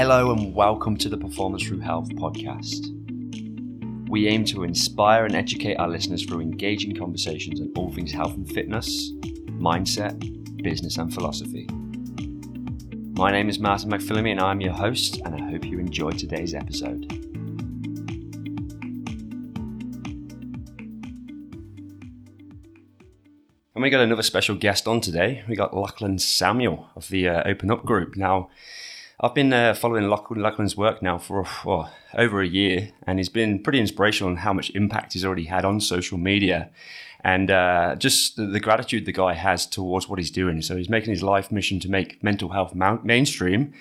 Hello and welcome to the Performance Through Health podcast. We aim to inspire and educate our listeners through engaging conversations on all things health and fitness, mindset, business, and philosophy. My name is Martin McPhillamy and I'm your host, and I hope you enjoy today's episode. And we got another special guest on today. We got Lachlan Samuel of the uh, Open Up Group. Now, I've been uh, following Lachlan, Lachlan's work now for well, over a year, and he's been pretty inspirational on how much impact he's already had on social media, and uh, just the, the, gratitude the guy has towards what he's doing. So he's making his life mission to make mental health mainstream.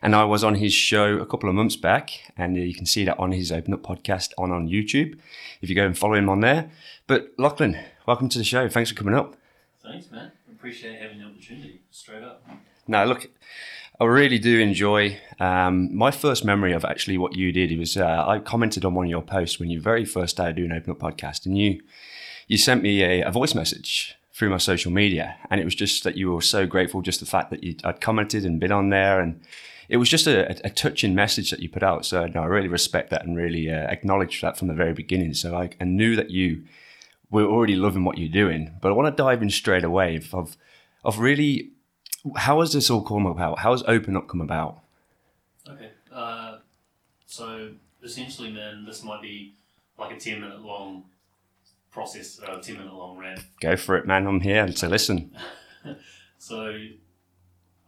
And I was on his show a couple of months back, and you can see that on his Open Up podcast on on YouTube if you go and follow him on there. But Lachlan, welcome to the show. Thanks for coming up. Thanks, man. Appreciate having the opportunity. Straight up. No, look, I really do enjoy. Um, my first memory of actually what you did. Was uh, I commented on one of your posts when you very first started doing Open Up podcast, and you you sent me a, a voice message through my social media, and it was just that you were so grateful, just the fact that you I'd commented and been on there, and it was just a, a touching message that you put out. So no, I really respect that and really uh, acknowledge that from the very beginning. So I, I knew that you we're already loving what you're doing. But I want to dive in straight away of of really how has this all come about? How has Open Up come about? Okay, uh, so essentially, man, this might be like a ten minute long process, a uh, ten minute long rant. Go for it, man. I'm here to listen. so,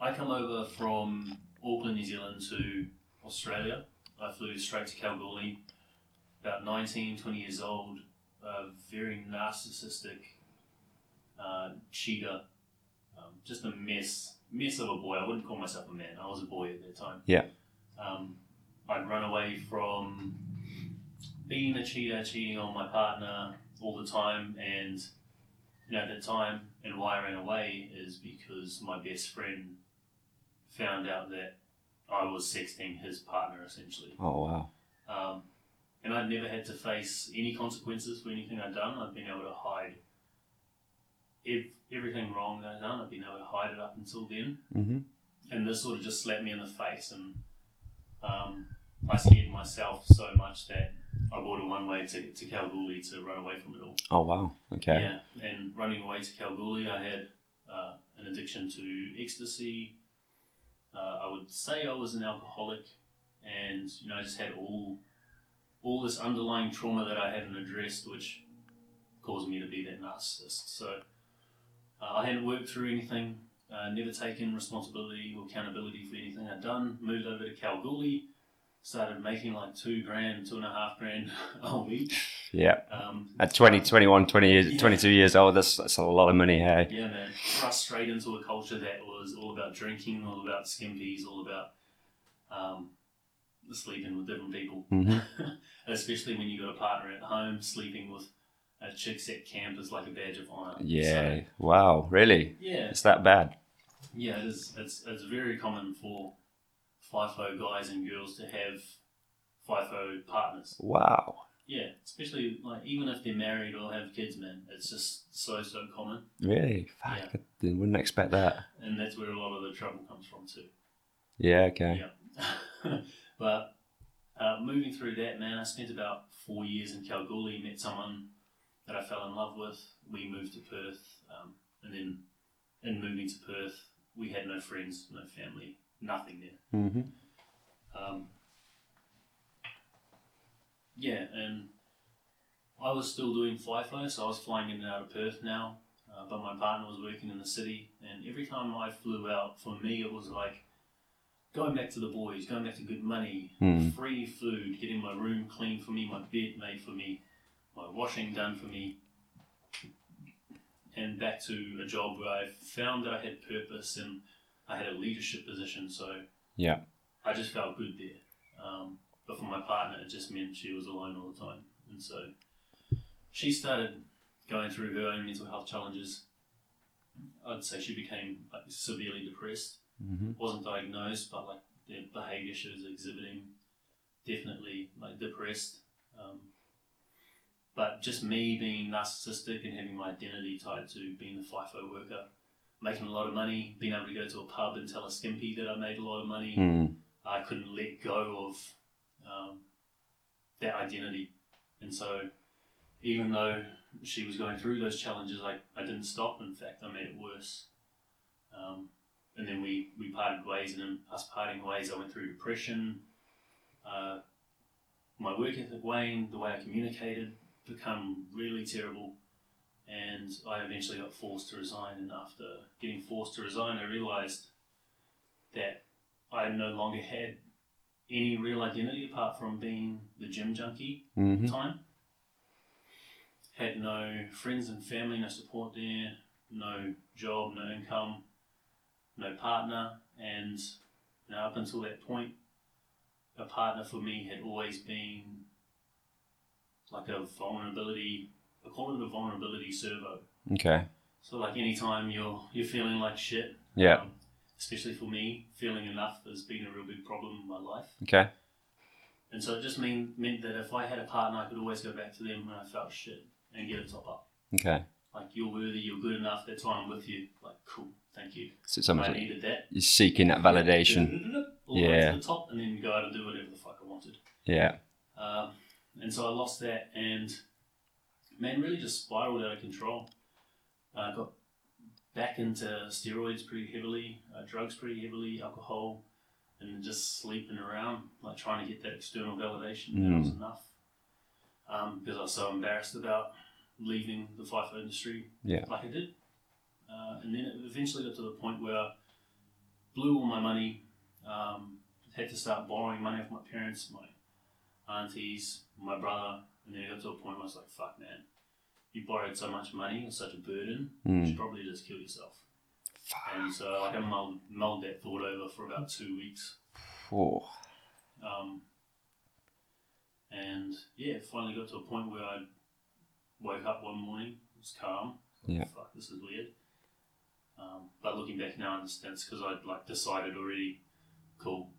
I come over from Auckland, New Zealand to Australia. I flew straight to Kalgoorlie, about 19, 20 years old a very narcissistic uh, cheater, just a mess, mess of a boy. I wouldn't call myself a man. I was a boy at that time. Yeah. Um, I'd run away from being a cheater, cheating on my partner all the time, and you know at the time, and why I ran away is because my best friend found out that I was sexting his partner essentially. Oh wow. Um, and I'd never had to face any consequences for anything I'd done. I'd been able to hide ev- everything wrong that I'd done. I'd been able to hide it up until then. Mm-hmm. And this sort of just slapped me in the face, and um, I scared myself so much that I bought a one way ticket to Kalgoorlie to run away from it all. Oh wow! Okay. Yeah, and running away to Kalgoorlie, I had uh, an addiction to ecstasy. Uh, I would say I was an alcoholic, and you know I just had all all this underlying trauma that I hadn't addressed, which caused me to be that narcissist. So uh, I hadn't worked through anything, uh, never taken responsibility or accountability for anything I'd done. Moved over to Kalgoorlie, started making like two grand, two and a half grand a week. Yeah. Um, At 20, 21, 20 years, yeah. 22 years old, that's, that's a lot of money, hey? Yeah, man. Thrust straight into a culture that was all about drinking, all about skimpies, all about um, sleeping with different people. Mm-hmm. especially when you got a partner at home, sleeping with a chicks at camp is like a badge of honor. Yeah. So, wow. Really? Yeah. It's that bad. Yeah, it is. It's it's very common for FIFO guys and girls to have FIFO partners. Wow. Yeah, especially like even if they're married or have kids, man, it's just so so common. Really? Fuck, yeah. I wouldn't expect that. And that's where a lot of the trouble comes from too. Yeah. Okay. Yeah. but uh, moving through that, man, I spent about four years in Kalgoorlie, met someone that I fell in love with. We moved to Perth, um, and then in moving to Perth, we had no friends, no family, nothing there. Mm-hmm. Um, yeah, and I was still doing FIFO, so I was flying in and out of Perth now, uh, but my partner was working in the city, and every time I flew out, for me, it was like going back to the boys, going back to good money, mm. free food, getting my room clean for me, my bed made for me, my washing done for me, and back to a job where I found that I had purpose and I had a leadership position. So yeah, I just felt good there. Um, but for my partner, it just meant she was alone all the time, and so she started going through her own mental health challenges. I'd say she became like, severely depressed Mm-hmm. Wasn't diagnosed, but like the behaviour she was exhibiting, definitely like depressed. Um, but just me being narcissistic and having my identity tied to being a FIFO worker, making a lot of money, being able to go to a pub and tell a skimpy that I made a lot of money, mm. I couldn't let go of um, that identity. And so, even though she was going through those challenges, I, I didn't stop. In fact, I made it worse. Um, and then we, we parted ways, and in us parting ways, I went through depression. Uh, my work ethic waned, the way I communicated become really terrible, and I eventually got forced to resign. And after getting forced to resign, I realized that I no longer had any real identity apart from being the gym junkie at hmm the time. Had no friends and family, no support there, no job, no income, no partner, and you know, up until that point, a partner for me had always been like a vulnerability. I call it a vulnerability servo. Okay. So like anytime you're you're feeling like shit, Yeah. um, especially for me, feeling enough has been a real big problem in my life. Okay. And so it just mean, meant that if I had a partner, I could always go back to them when I felt shit and get a top up. Okay. Like, you're worthy, you're good enough, that's why I'm with you. Like, cool, thank you. So it's almost I like needed that. you're seeking that validation. All the way Yeah. to the top, and then go out and do whatever the fuck I wanted. Yeah. Um, and so I lost that, and man, really just spiraled out of control. I got back into steroids pretty heavily, uh, drugs pretty heavily, alcohol, and just sleeping around, like trying to get that external validation that was enough. Um, because I was so embarrassed about leaving the FIFO industry Yeah. like I did. Uh, and then it eventually got to the point where I blew all my money, um, had to start borrowing money off my parents, my aunties, my brother, and then it got to a point where I was like, fuck, man, you borrowed so much money, it's such a burden, you Mm. should probably just kill yourself. Fuck. And so like, I mulled, mulled that thought over for about two weeks. Oh. Um, and yeah, finally got to a point where I woke up one morning, it was calm. Yeah. Fuck, this is weird. Um, but looking back now, I understand it's because I'd like decided already, cool,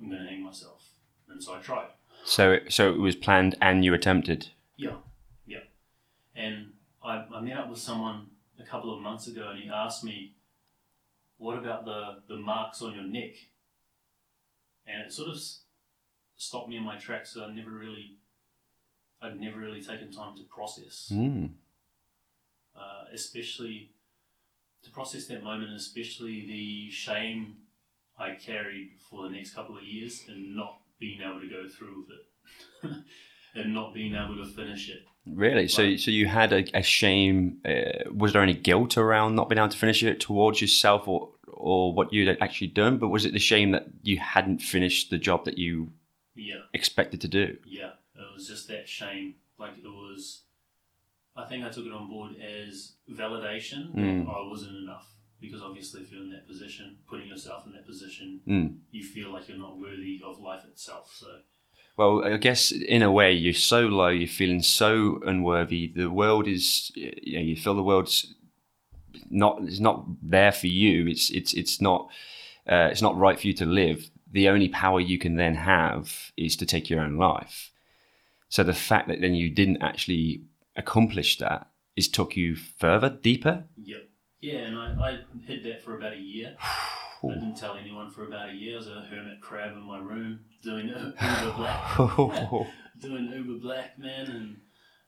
I'm gonna hang myself, and so I tried. So it, so it was planned and you attempted. Yeah, yeah. And I, I met up with someone a couple of months ago, and he asked me, "What about the the marks on your neck?" And it sort of stopped me in my tracks. So I never really, I'd never really taken time to process, Mm. uh, especially to process that moment, and especially the shame I carried for the next couple of years, and not being able to go through with it, and not being able to finish it. Really? So so you had a, a shame. Uh, was there any guilt around not being able to finish it towards yourself or or what you'd actually done? But was it the shame that you hadn't finished the job that you Yeah. expected to do? Yeah, it was just that shame. Like it was, I think I took it on board as validation Mm. that I wasn't enough. Because obviously, if you're in that position, putting yourself in that position, Mm. you feel like you're not worthy of life itself. So, Well, I guess in a way you're so low, you're feeling so unworthy. The world is, you know, you feel the world's not it's not there for you. It's it's it's not uh, it's not right for you to live. The only power you can then have is to take your own life. So the fact that then you didn't actually accomplish that is took you further, deeper. yep. Yeah, and I, I hid that for about a year. I didn't tell anyone for about a year. I was a hermit crab in my room doing Uber Black. doing Uber Black, man, and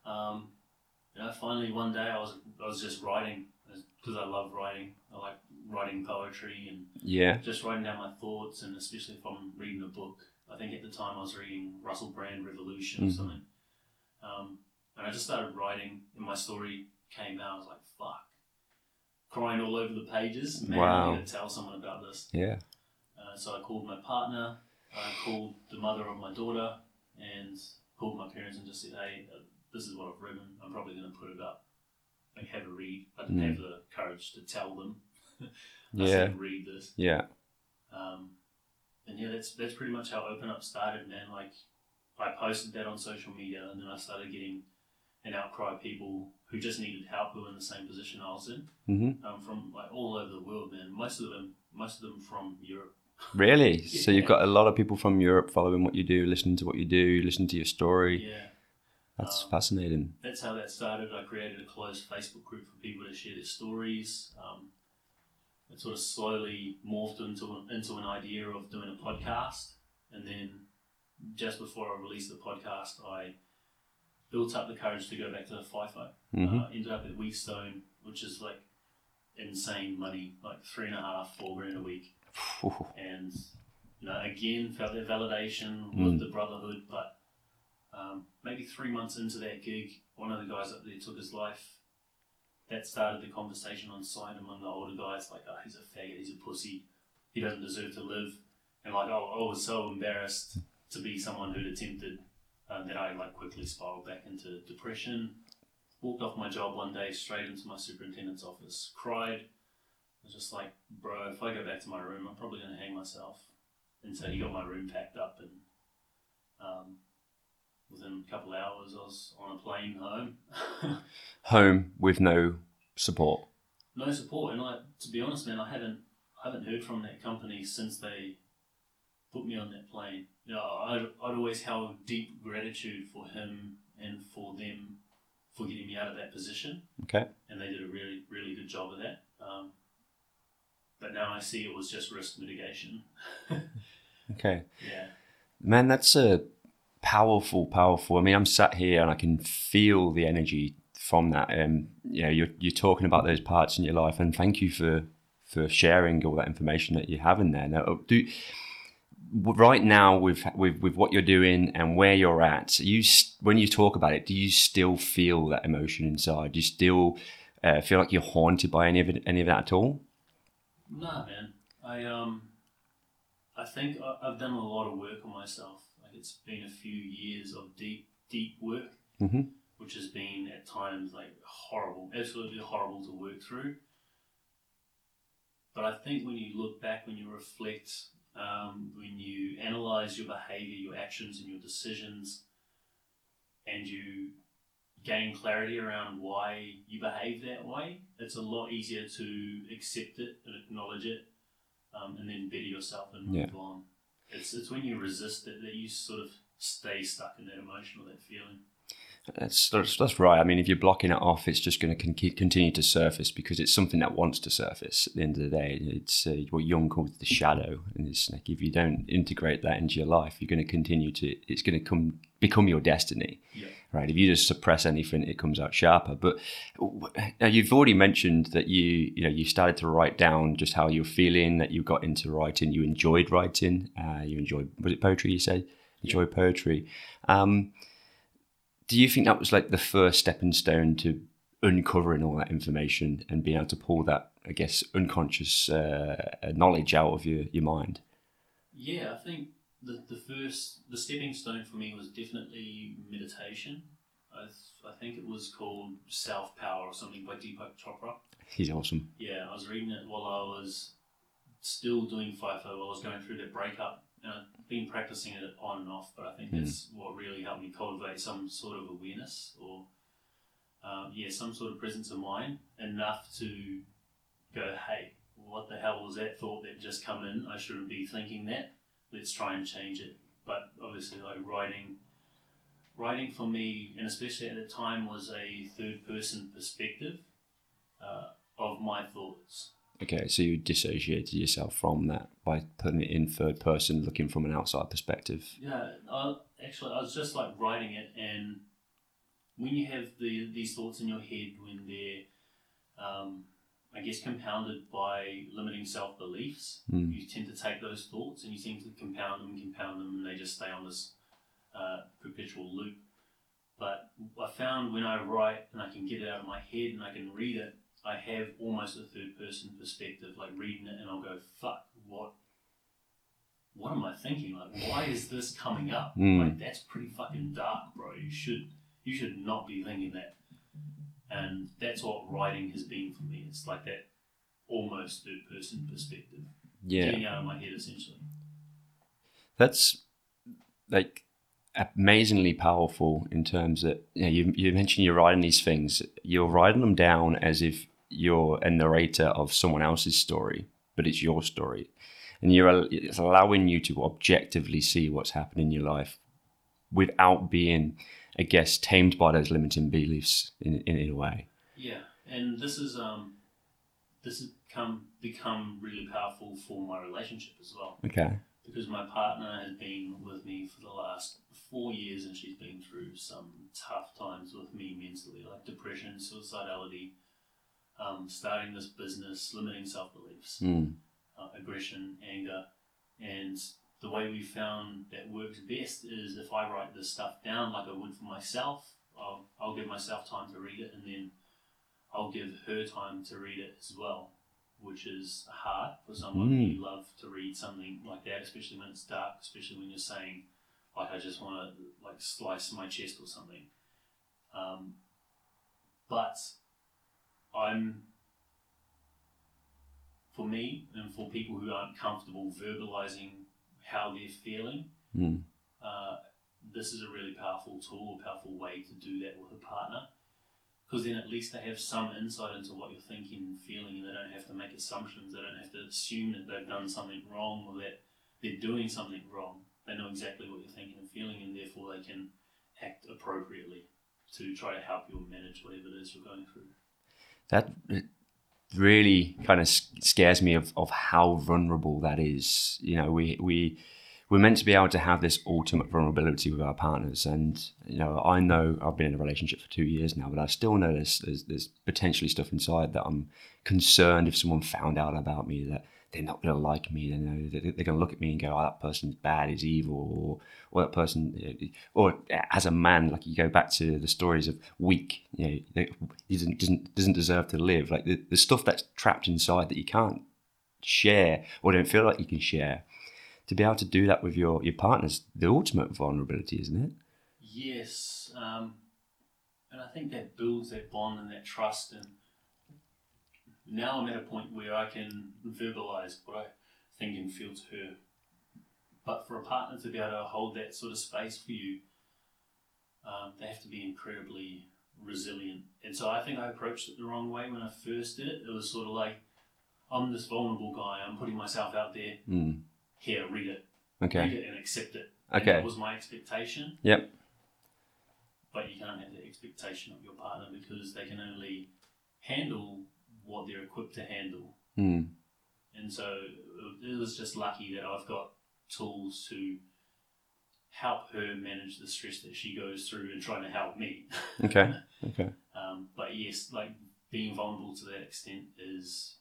um, you know, finally one day I was I was just writing because I love writing. I like writing poetry and yeah. just writing down my thoughts, and especially if I'm reading a book. I think at the time I was reading Russell Brand Revolution or Mhm. something, um, and I just started writing, and my story came out. I was like, "Fuck," crying all over the pages. Man, Wow. I need to tell someone about this. Yeah. Uh, so I called my partner, I called the mother of my daughter, and called my parents and just said, "Hey, uh, this is what I've written. I'm probably going to put it up. Like, have a read." I didn't Mm. have the courage to tell them. I Yeah. said, "Read this." Yeah. Um, and yeah, that's that's pretty much how Open Up started, man. Like, I posted that on social media, and then I started getting an outcry of people who just needed help, who were in the same position I was in, hmm um, from like all over the world, man. Most of them, most of them from Europe. Really? So you've got a lot of people from Europe following what you do, listening to what you do, listening to your story. Yeah. That's Um, fascinating. that's how that started. I created a closed Facebook group for people to share their stories. Um, it sort of slowly morphed into into an idea of doing a podcast. and then just before I released the podcast, I built up the courage to go back to the FIFO. Mhm. Uh, ended up at Wheatstone, which is like insane money, like three and a half, four grand a week. And you know, again, felt that validation with Mm. the brotherhood, but um, maybe three months into that gig, one of the guys up there took his life. That started the conversation on site among the older guys, like, oh, he's a faggot, he's a pussy, he doesn't deserve to live. And like, oh, I was so embarrassed to be someone who'd attempted uh, that I like quickly spiraled back into depression. Walked off my job one day straight into my superintendent's office, cried. I was just like, bro, if I go back to my room, I'm probably going to hang myself. And so he got my room packed up, and um, within a couple of hours, I was on a plane home. Home with no support. no support, and I, to be honest, man, I haven't, I haven't heard from that company since they put me on that plane. You know, I'd, I'd always held deep gratitude for him and for them for getting me out of that position, Okay. and they did a really, really good job of that. Um, but now I see it was just risk mitigation. Okay. Yeah. Man, that's a powerful, powerful. I mean, I'm sat here and I can feel the energy from that. Um, you know, you're you're talking about those parts in your life, and thank you for for sharing all that information that you have in there. Now, do right now with with with what you're doing and where you're at, you when you talk about it, do you still feel that emotion inside? Do you still uh, feel like you're haunted by any of it, any of that at all? Nah, man. I um, I think I've done a lot of work on myself. Like it's been a few years of deep, deep work, Mhm. which has been at times like horrible, absolutely horrible to work through. But I think when you look back, when you reflect, um, when you analyze your behavior, your actions, and your decisions, and you gain clarity around why you behave that way, it's a lot easier to accept it and acknowledge it, um, and then better yourself and move on. It's it's when you resist it that you sort of stay stuck in that emotion or that feeling. That's, that's that's right. I mean, if you're blocking it off, it's just going to con- continue to surface because it's something that wants to surface. At the end of the day, it's uh, what Jung calls the shadow, and it's like if you don't integrate that into your life, you're going to continue to. It's going to come become your destiny, Yeah. right? If you just suppress anything, it comes out sharper. But now you've already mentioned that you you know you started to write down just how you're feeling, that you got into writing, you enjoyed writing, uh, you enjoyed was it poetry? You said enjoy poetry. Um, do you think that was like the first stepping stone to uncovering all that information and being able to pull that, I guess, unconscious uh, knowledge out of your, your mind? Yeah, I think the, the first the stepping stone for me was definitely meditation. I, th- I think it was called Self Power or something by Deepak Chopra. He's awesome. Yeah, I was reading it while I was still doing FIFO while I was going through that breakup. And I've been practicing it on and off, but I think that's what really helped me cultivate some sort of awareness or, um, yeah, some sort of presence of mind enough to go, hey, what the hell was that thought that just come in? I shouldn't be thinking that. Let's try and change it. But obviously, like writing, writing for me, and especially at the time, was a third person perspective uh, of my thoughts. Okay, so you dissociated yourself from that by putting it in third person, looking from an outside perspective. Yeah, I, actually, I was just like writing it, and when you have the these thoughts in your head, when they're, um, I guess, compounded by limiting self beliefs, Mm. you tend to take those thoughts and you tend to compound them, compound them, and they just stay on this uh, perpetual loop. But I found when I write and I can get it out of my head and I can read it, I have almost a third person perspective, like reading it, and I'll go, "Fuck, what? What am I thinking? Like, why is this coming up? Mm. Like, that's pretty fucking dark, bro. You should, you should not be thinking that." And that's what writing has been for me. It's like that almost third person perspective, Yeah. getting out of my head essentially. That's like amazingly powerful in terms that you, know, you, you mentioned you're writing these things, you're writing them down as if you're a narrator of someone else's story, but it's your story. And you're it's allowing you to objectively see what's happening in your life without being, I guess, tamed by those limiting beliefs in, in, in a way. Yeah, and this is um, this has come become really powerful for my relationship as well. Okay. because my partner has been with me for the last four years and she's been through some tough times with me mentally, like depression, suicidality, um, starting this business, limiting self beliefs, Mm. uh, aggression, anger. And the way we found that works best is if I write this stuff down like I would for myself, I'll, I'll give myself time to read it and then I'll give her time to read it as well, which is hard for someone Mm. who love to read something like that, especially when it's dark, especially when you're saying, like, I just want to like slice my chest or something. Um, but I'm for me and for people who aren't comfortable verbalizing how they're feeling, Mm. uh, this is a really powerful tool, a powerful way to do that with a partner. Because then at least they have some insight into what you're thinking and feeling, and they don't have to make assumptions. They don't have to assume that they've done something wrong or that they're doing something wrong. They know exactly what you're thinking and feeling, and therefore they can act appropriately to try to help you manage whatever it is you're going through. That really kind of scares me of, of how vulnerable that is. You know, we we we're meant to be able to have this ultimate vulnerability with our partners, and you know, I know I've been in a relationship for two years now, but I still know there's there's, there's potentially stuff inside that I'm concerned if someone found out about me that they're not going to like me. They're going to look at me and go, "Oh, that person's bad, is evil," or or that person, or as a man, like you go back to the stories of weak, you know, he doesn't doesn't doesn't deserve to live. Like the, the stuff that's trapped inside that you can't share or don't feel like you can share. To be able to do that with your your partner's the ultimate vulnerability, isn't it? Yes, um, and I think that builds that bond and that trust. And now I'm at a point where I can verbalize what I think and feel to her. But for a partner to be able to hold that sort of space for you, um, they have to be incredibly resilient. And so I think I approached it the wrong way when I first did it. It was sort of like, I'm this vulnerable guy. I'm putting myself out there. Mm. Here, read it. Okay. Read it and accept it. And Okay. that was my expectation. Yep. but you can't have the expectation of your partner because they can only handle what they're equipped to handle. Mm. And so it was just lucky that I've got tools to help her manage the stress that she goes through and trying to help me. Okay. Okay. um, but yes, like being vulnerable to that extent is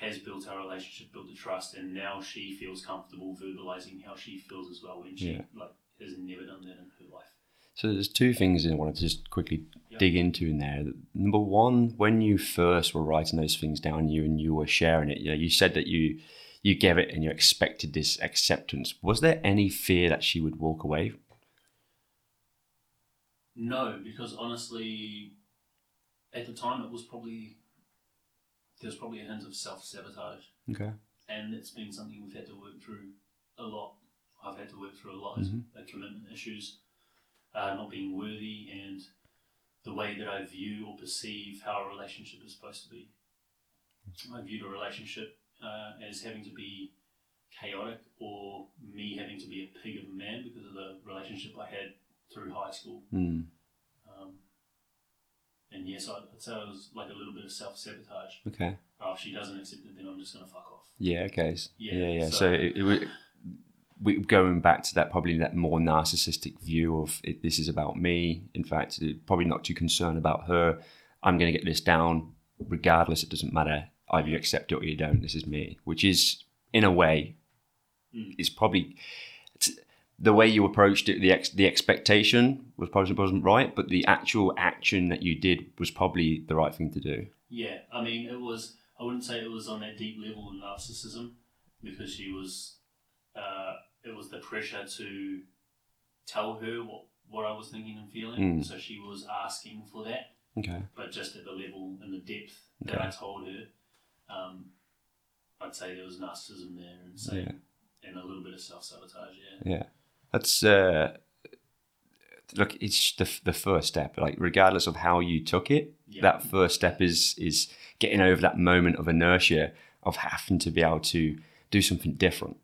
has built our relationship, built the trust, and now she feels comfortable verbalizing how she feels as well when she Yeah. like has never done that in her life. So there's two things I wanted to just quickly Yep. dig into in there. Number one, when you first were writing those things down, you and you were sharing it. You know, you said that you you gave it and you expected this acceptance. Was there any fear that she would walk away? No, because honestly, at the time it was probably there was probably a hint of self sabotage, Okay. and it's been something we've had to work through a lot. I've had to work through a lot Mhm. of commitment issues, uh, not being worthy, and the way that I view or perceive how a relationship is supposed to be. I viewed a relationship uh, as having to be chaotic or me having to be a pig of a man because of the relationship I had through high school. Mm. Um, and yes, I'd, say it was like a little bit of self sabotage. Okay. Oh, if she doesn't accept it, then I'm just going to fuck off. Yeah. Okay. Yeah, Yeah. Yeah. So, so- it, it was we going back to that probably that more narcissistic view of it, this is about me. In fact, probably not too concerned about her. I'm going to get this down regardless. It doesn't matter. Either you accept it or you don't. This is me, which is in a way Mm. is probably the way you approached it. The ex, the expectation was probably wasn't right, but the actual action that you did was probably the right thing to do. Yeah, I mean, it was, I wouldn't say it was on that deep level of narcissism because she was, uh, it was the pressure to tell her what, what I was thinking and feeling. Mm. So she was asking for that, Okay. but just at the level and the depth that Okay. I told her, um, I'd say there was narcissism there and say, Yeah. and a little bit of self sabotage. Yeah. Yeah, that's uh, look. It's the the first step. Like regardless of how you took it, Yeah. that first step is is getting over that moment of inertia of having to be able to do something different,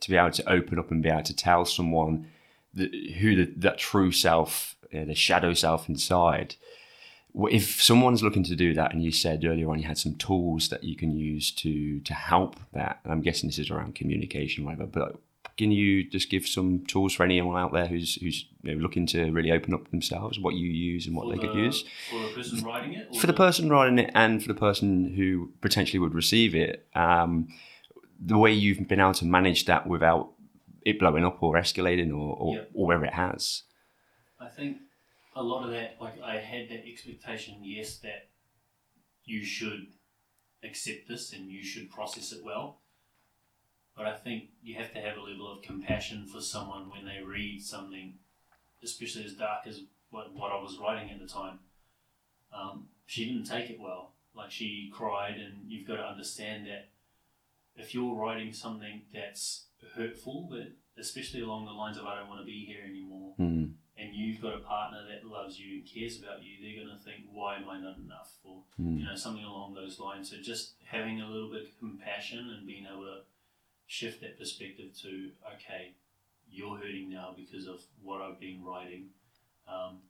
to be able to open up and be able to tell someone that, who the, that true self, uh, the shadow self inside. if someone's looking to do that, and you said earlier on you had some tools that you can use to to help that, and I'm guessing this is around communication, whatever. But can you just give some tools for anyone out there who's who's you know, looking to really open up themselves, what you use and what For they could use for the person writing it. or for the person writing it and for the person who potentially would receive it? Um, the way you've been able to manage that without it blowing up or escalating or or, Yeah. or where it has. I think a lot of that, like I had that expectation, yes, that you should accept this and you should process it well. But I think you have to have a level of compassion for someone when they read something, especially as dark as what, what I was writing at the time. Um, she didn't take it well. Like she cried, and you've got to understand that if you're writing something that's hurtful, but especially along the lines of I don't want to be here anymore, Mm. and you've got a partner that loves you and cares about you, they're going to think, why am I not enough? Or, Mm. you know, something along those lines. So just having a little bit of compassion and being able to shift that perspective to, okay, you're hurting now because of what I've been writing. Um,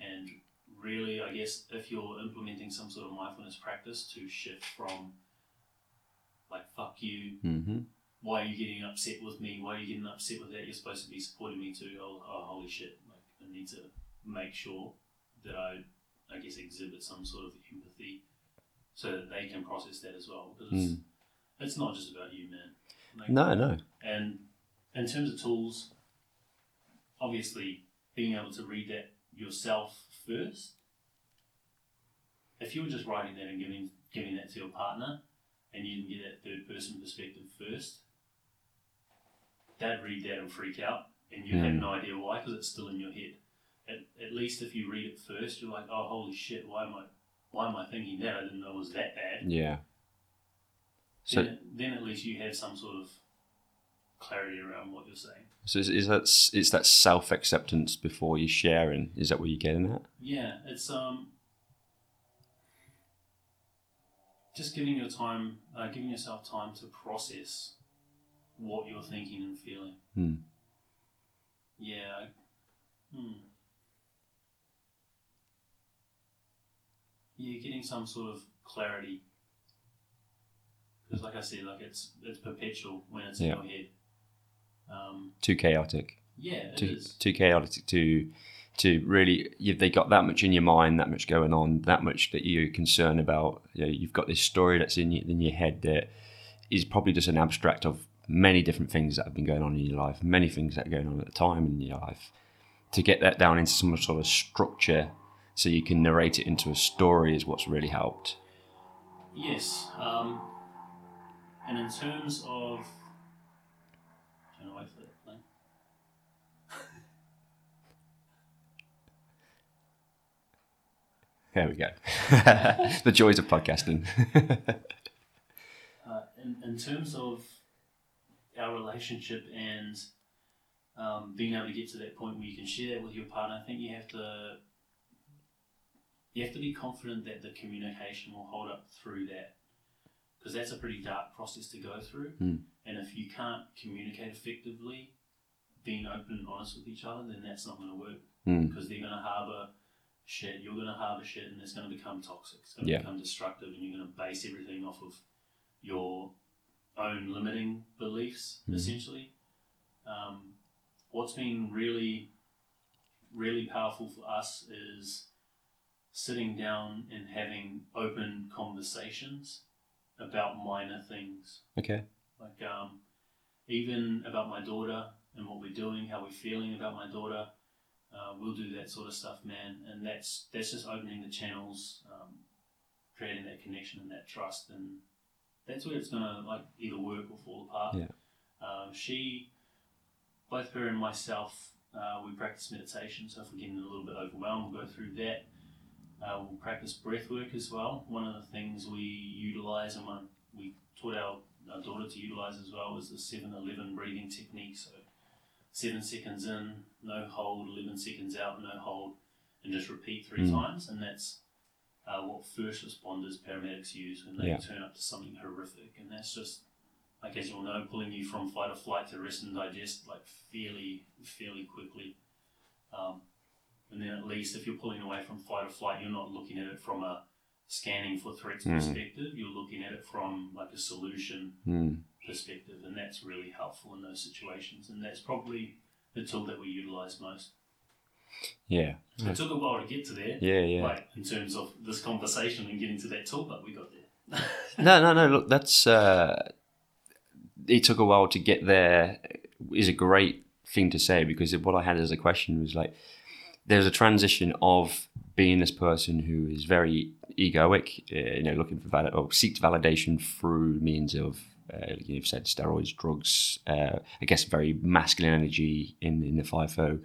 and really, I guess, if you're implementing some sort of mindfulness practice to shift from, like, fuck you, hmm why are you getting upset with me? Why are you getting upset with that? You're supposed to be supporting me too. Oh, oh holy shit! Like I need to make sure that I, I guess, exhibit some sort of empathy, so that they can process that as well. Because it's, Mm. it's not just about you, man. Like, No, no. And in terms of tools, obviously being able to read that yourself first. If you were just writing that and giving giving that to your partner, and you didn't get that third person perspective first, they'd read that and freak out, and you have Mm. no idea why because it's still in your head. At, at least if you read it first, you're like, oh holy shit, why am I why am I thinking that? I didn't know it was that bad. Yeah. So, then, then at least you have some sort of clarity around what you're saying. so is, is that it's that self acceptance before you sharing? Is that what you're getting at? Yeah, it's um just giving your time, uh, giving yourself time to process what you're thinking and feeling. Hmm. Yeah. Hmm. Yeah, getting some sort of clarity. Because, like I said, like it's it's perpetual when it's Yeah. in your head. Um, Too chaotic. yeah, it Too is. too chaotic to to really. You, they got that much in your mind, that much going on, that much that you're concerned about. You know, you've got this story that's in your, in your head that is probably just an abstract of many different things that have been going on in your life, many things that are going on at the time in your life. To get that down into some sort of structure so you can narrate it into a story is what's really helped. Yes. Um, and in terms of. Trying to wait for that plane. There we go. the joys of podcasting. Uh, in, in terms of our relationship and um, being able to get to that point where you can share that with your partner, I think you have to. You have to be confident that the communication will hold up through that, because that's a pretty dark process to go through. Mm. And if you can't communicate effectively, being open and honest with each other, then that's not going to work. Mm. because they're going to harbour shit. You're going to harbour shit, and it's going to become toxic. It's going to Yeah. become destructive, and you're going to base everything off of your own limiting beliefs, Mhm. essentially. Um, what's been really, really powerful for us is sitting down and having open conversations about minor things okay. like um, even about my daughter and what we're doing, how we're feeling about my daughter. Uh, we'll do that sort of stuff, man, and that's that's just opening the channels, um, creating that connection and that trust, and that's where it's gonna like either work or fall apart. Yeah. Um, she, both her and myself, uh, we practice meditation. So if we're getting a little bit overwhelmed, we'll go through that. Uh, we'll practice breath work as well. One of the things we utilize and one we taught our, our daughter to utilize as well is the 7 11 breathing technique. So, seven seconds in, no hold, 11 seconds out, no hold, and just repeat three Mm. times. And that's uh, what first responders, paramedics use when they Yeah. turn up to something horrific. And that's just, like as you'll know, pulling you from fight or flight to rest and digest like fairly, fairly quickly. Um, And then at least if you're pulling away from fight or flight, you're not looking at it from a scanning for threats Mm. perspective. You're looking at it from like a solution Mm. perspective, and that's really helpful in those situations. And that's probably the tool that we utilize most. Yeah. It took a while to get to there, Yeah, yeah. like in terms of this conversation and getting to that tool, but we got there. No, no, no. Look, that's. Uh, it took a while to get there. Is a great thing to say because what I had as a question was like, there's a transition of being this person who is very egoic, uh, you know, looking for valid or seeks validation through means of. Uh, you've said steroids, drugs. Uh, I guess very masculine energy in in the FIFO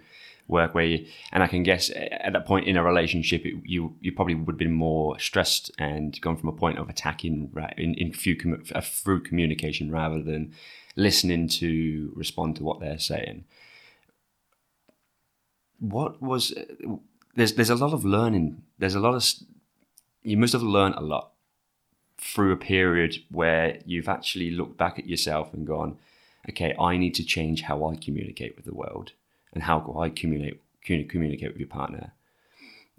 work where you, and I can guess at that point in a relationship, it, you you probably would have been more stressed and gone from a point of attacking right in, in few uh, through communication rather than listening to respond to what they're saying. What was there's there's a lot of learning. There's a lot of you must have learned a lot through a period where you've actually looked back at yourself and gone, okay, I need to change how I communicate with the world and how I communicate communicate with your partner.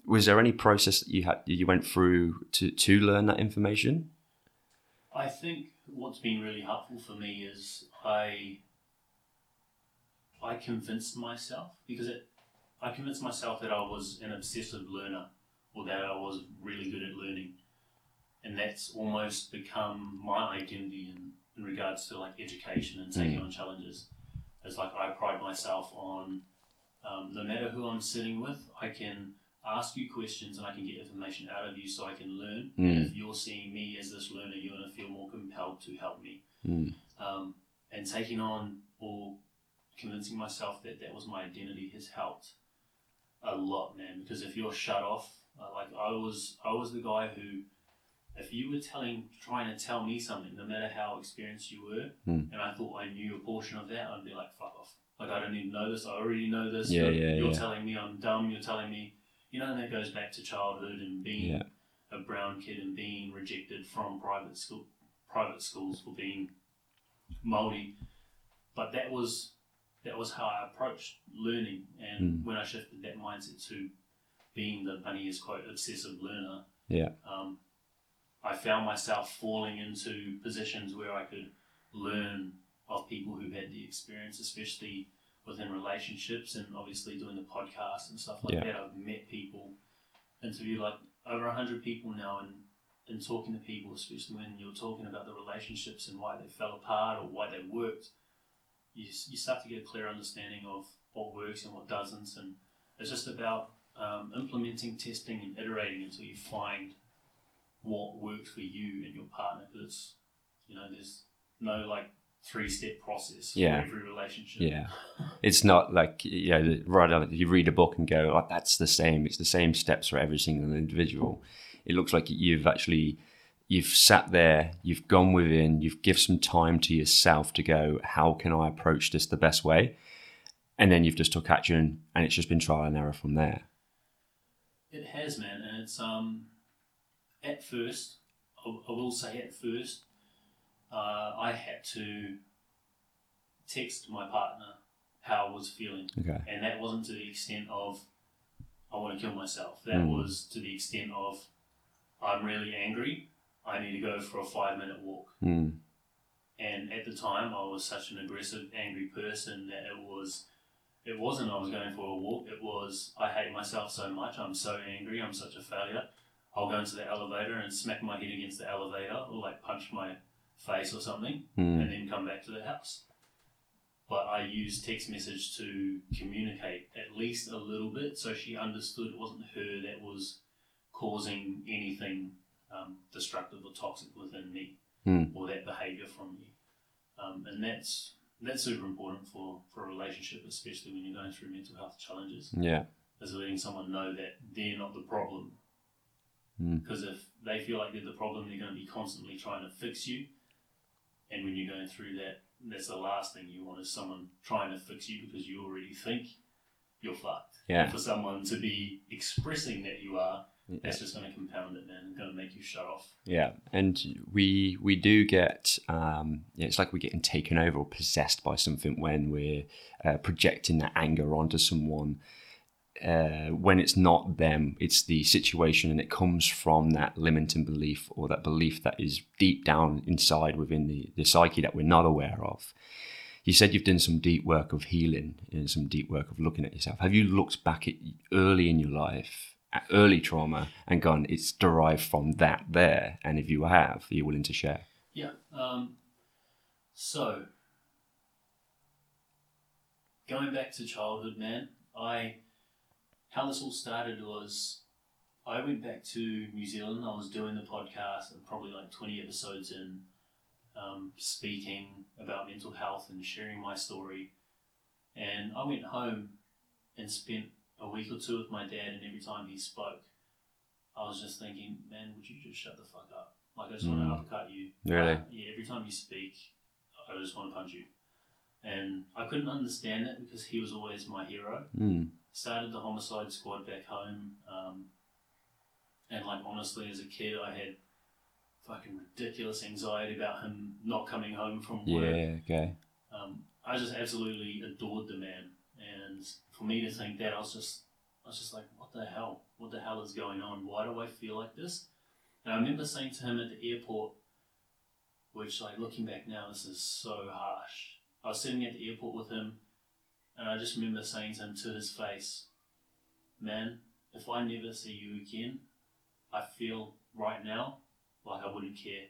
Was there any process that you had you went through to to learn that information? I think what's been really helpful for me is I I convinced myself because it I convinced myself that I was an obsessive learner or that I was really good at learning. And that's almost become my identity in, in regards to like education and taking Mm. on challenges. It's like I pride myself on um, no matter who I'm sitting with, I can ask you questions and I can get information out of you so I can learn. Mm. And if you're seeing me as this learner, you're going to feel more compelled to help me. Mm. Um, and taking on or convincing myself that that was my identity has helped a lot, man. Because if you're shut off, uh, like I was, I was the guy who, if you were telling, trying to tell me something, no matter how experienced you were, Hmm. and I thought I knew a portion of that, I'd be like, fuck off. Like I don't even know this. I already know this. Yeah, you're, yeah, You're yeah. telling me I'm dumb. You're telling me, you know, and that goes back to childhood and being Yeah. a brown kid and being rejected from private school, private schools for being Maori. But that was that was how I approached learning, and Mm. when I shifted that mindset to being the bunny is quote obsessive learner, Yeah. um, I found myself falling into positions where I could learn of people who had the experience, especially within relationships and obviously doing the podcast and stuff like Yeah. that. I've met people, interviewed like over a hundred people now, and and talking to people, especially when you're talking about the relationships and why they fell apart or why they worked, you, you start to get a clear understanding of what works and what doesn't, and it's just about um, implementing, testing, and iterating until you find what works for you and your partner. Because you know, there's no like three step process Yeah. for every relationship. Yeah, it's not like you know, right on. You read a book and go, oh, "That's the same." It's the same steps for every single individual. It looks like you've actually you've sat there, you've gone within, you've give some time to yourself to go, "How can I approach this the best way?" And then you've just took action, and it's just been trial and error from there. It has, man, and it's um, at first, I, I will say at first, uh, I had to text my partner how I was feeling, Okay. and that wasn't to the extent of I want to kill myself. That Mm. was to the extent of I'm really angry. I need to go for a five minute walk. Mm. And at the time, I was such an aggressive, angry person that it was. It wasn't I was going for a walk. It was I hate myself so much. I'm so angry. I'm such a failure. I'll go into the elevator and smack my head against the elevator, or like punch my face or something, Mm. and then come back to the house. But I used text message to communicate at least a little bit, so she understood it wasn't her that was causing anything um, destructive or toxic within me Mm. or that behavior from me. Um, and that's that's super important for, for a relationship, especially when you're going through mental health challenges, Yeah. is letting someone know that they're not the problem. Mm. Because if they feel like they're the problem, they're going to be constantly trying to fix you. And when you're going through that, that's the last thing you want is someone trying to fix you because you already think you're fucked. Yeah. And for someone to be expressing that you are, Yeah. that's just going to compound it, man. It's going to make you shut off. Yeah, and we we do get um, yeah, it's like we're getting taken over or possessed by something when we're uh, projecting that anger onto someone. Uh, when it's not them, it's the situation, and it comes from that limiting belief or that belief that is deep down inside within the, the psyche that we're not aware of. You said you've done some deep work of healing and some deep work of looking at yourself. Have you looked back at early in your life, at early trauma, and gone, it's derived from that there? And if you have, are you willing to share? Yeah. Um, so, going back to childhood, man, I how this all started was I went back to New Zealand. I was doing the podcast, and probably like twenty episodes in, um, speaking about mental health and sharing my story. And I went home and spent a week or two with my dad, and every time he spoke, I was just thinking, man, would you just shut the fuck up? Like I just want to Mm. uppercut you. Really? Uh, yeah. Every time you speak, I just want to punch you. And I couldn't understand it because he was always my hero. Mm. Started the homicide squad back home, um, and like honestly, as a kid, I had fucking ridiculous anxiety about him not coming home from work. Yeah, okay. Um, I just absolutely adored the man, and for me to think that, I was just, I was just like, what the hell? What the hell is going on? Why do I feel like this? And I remember saying to him at the airport, which, like, looking back now, this is so harsh. I was sitting at the airport with him, and I just remember saying to him to his face, Man, if I never see you again, I feel right now like I wouldn't care.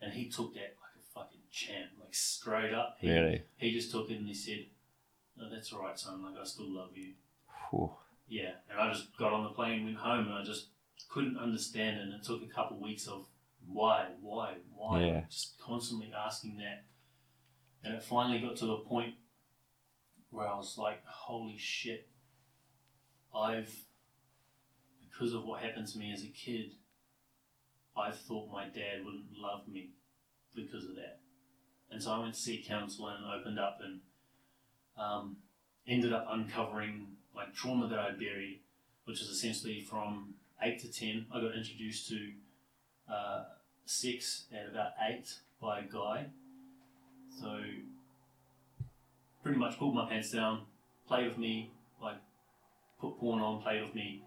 And he took that like a fucking champ, like straight up. He, Really? he just took it and he said, No, that's all right, son. Like, I still love you. Whew. Yeah, and I just got on the plane, and went home, and I just couldn't understand it. And it took a couple of weeks of why, why, why, Yeah. just constantly asking that. And it finally got to the point where I was like, holy shit, I've, because of what happened to me as a kid, I thought my dad wouldn't love me because of that. And so I went to see a counsellor and opened up and um, ended up uncovering like trauma that I buried, which is essentially from eight to ten. I got introduced to uh, sex at about eight by a guy. So pretty much pulled my pants down, played with me, like put porn on, played with me,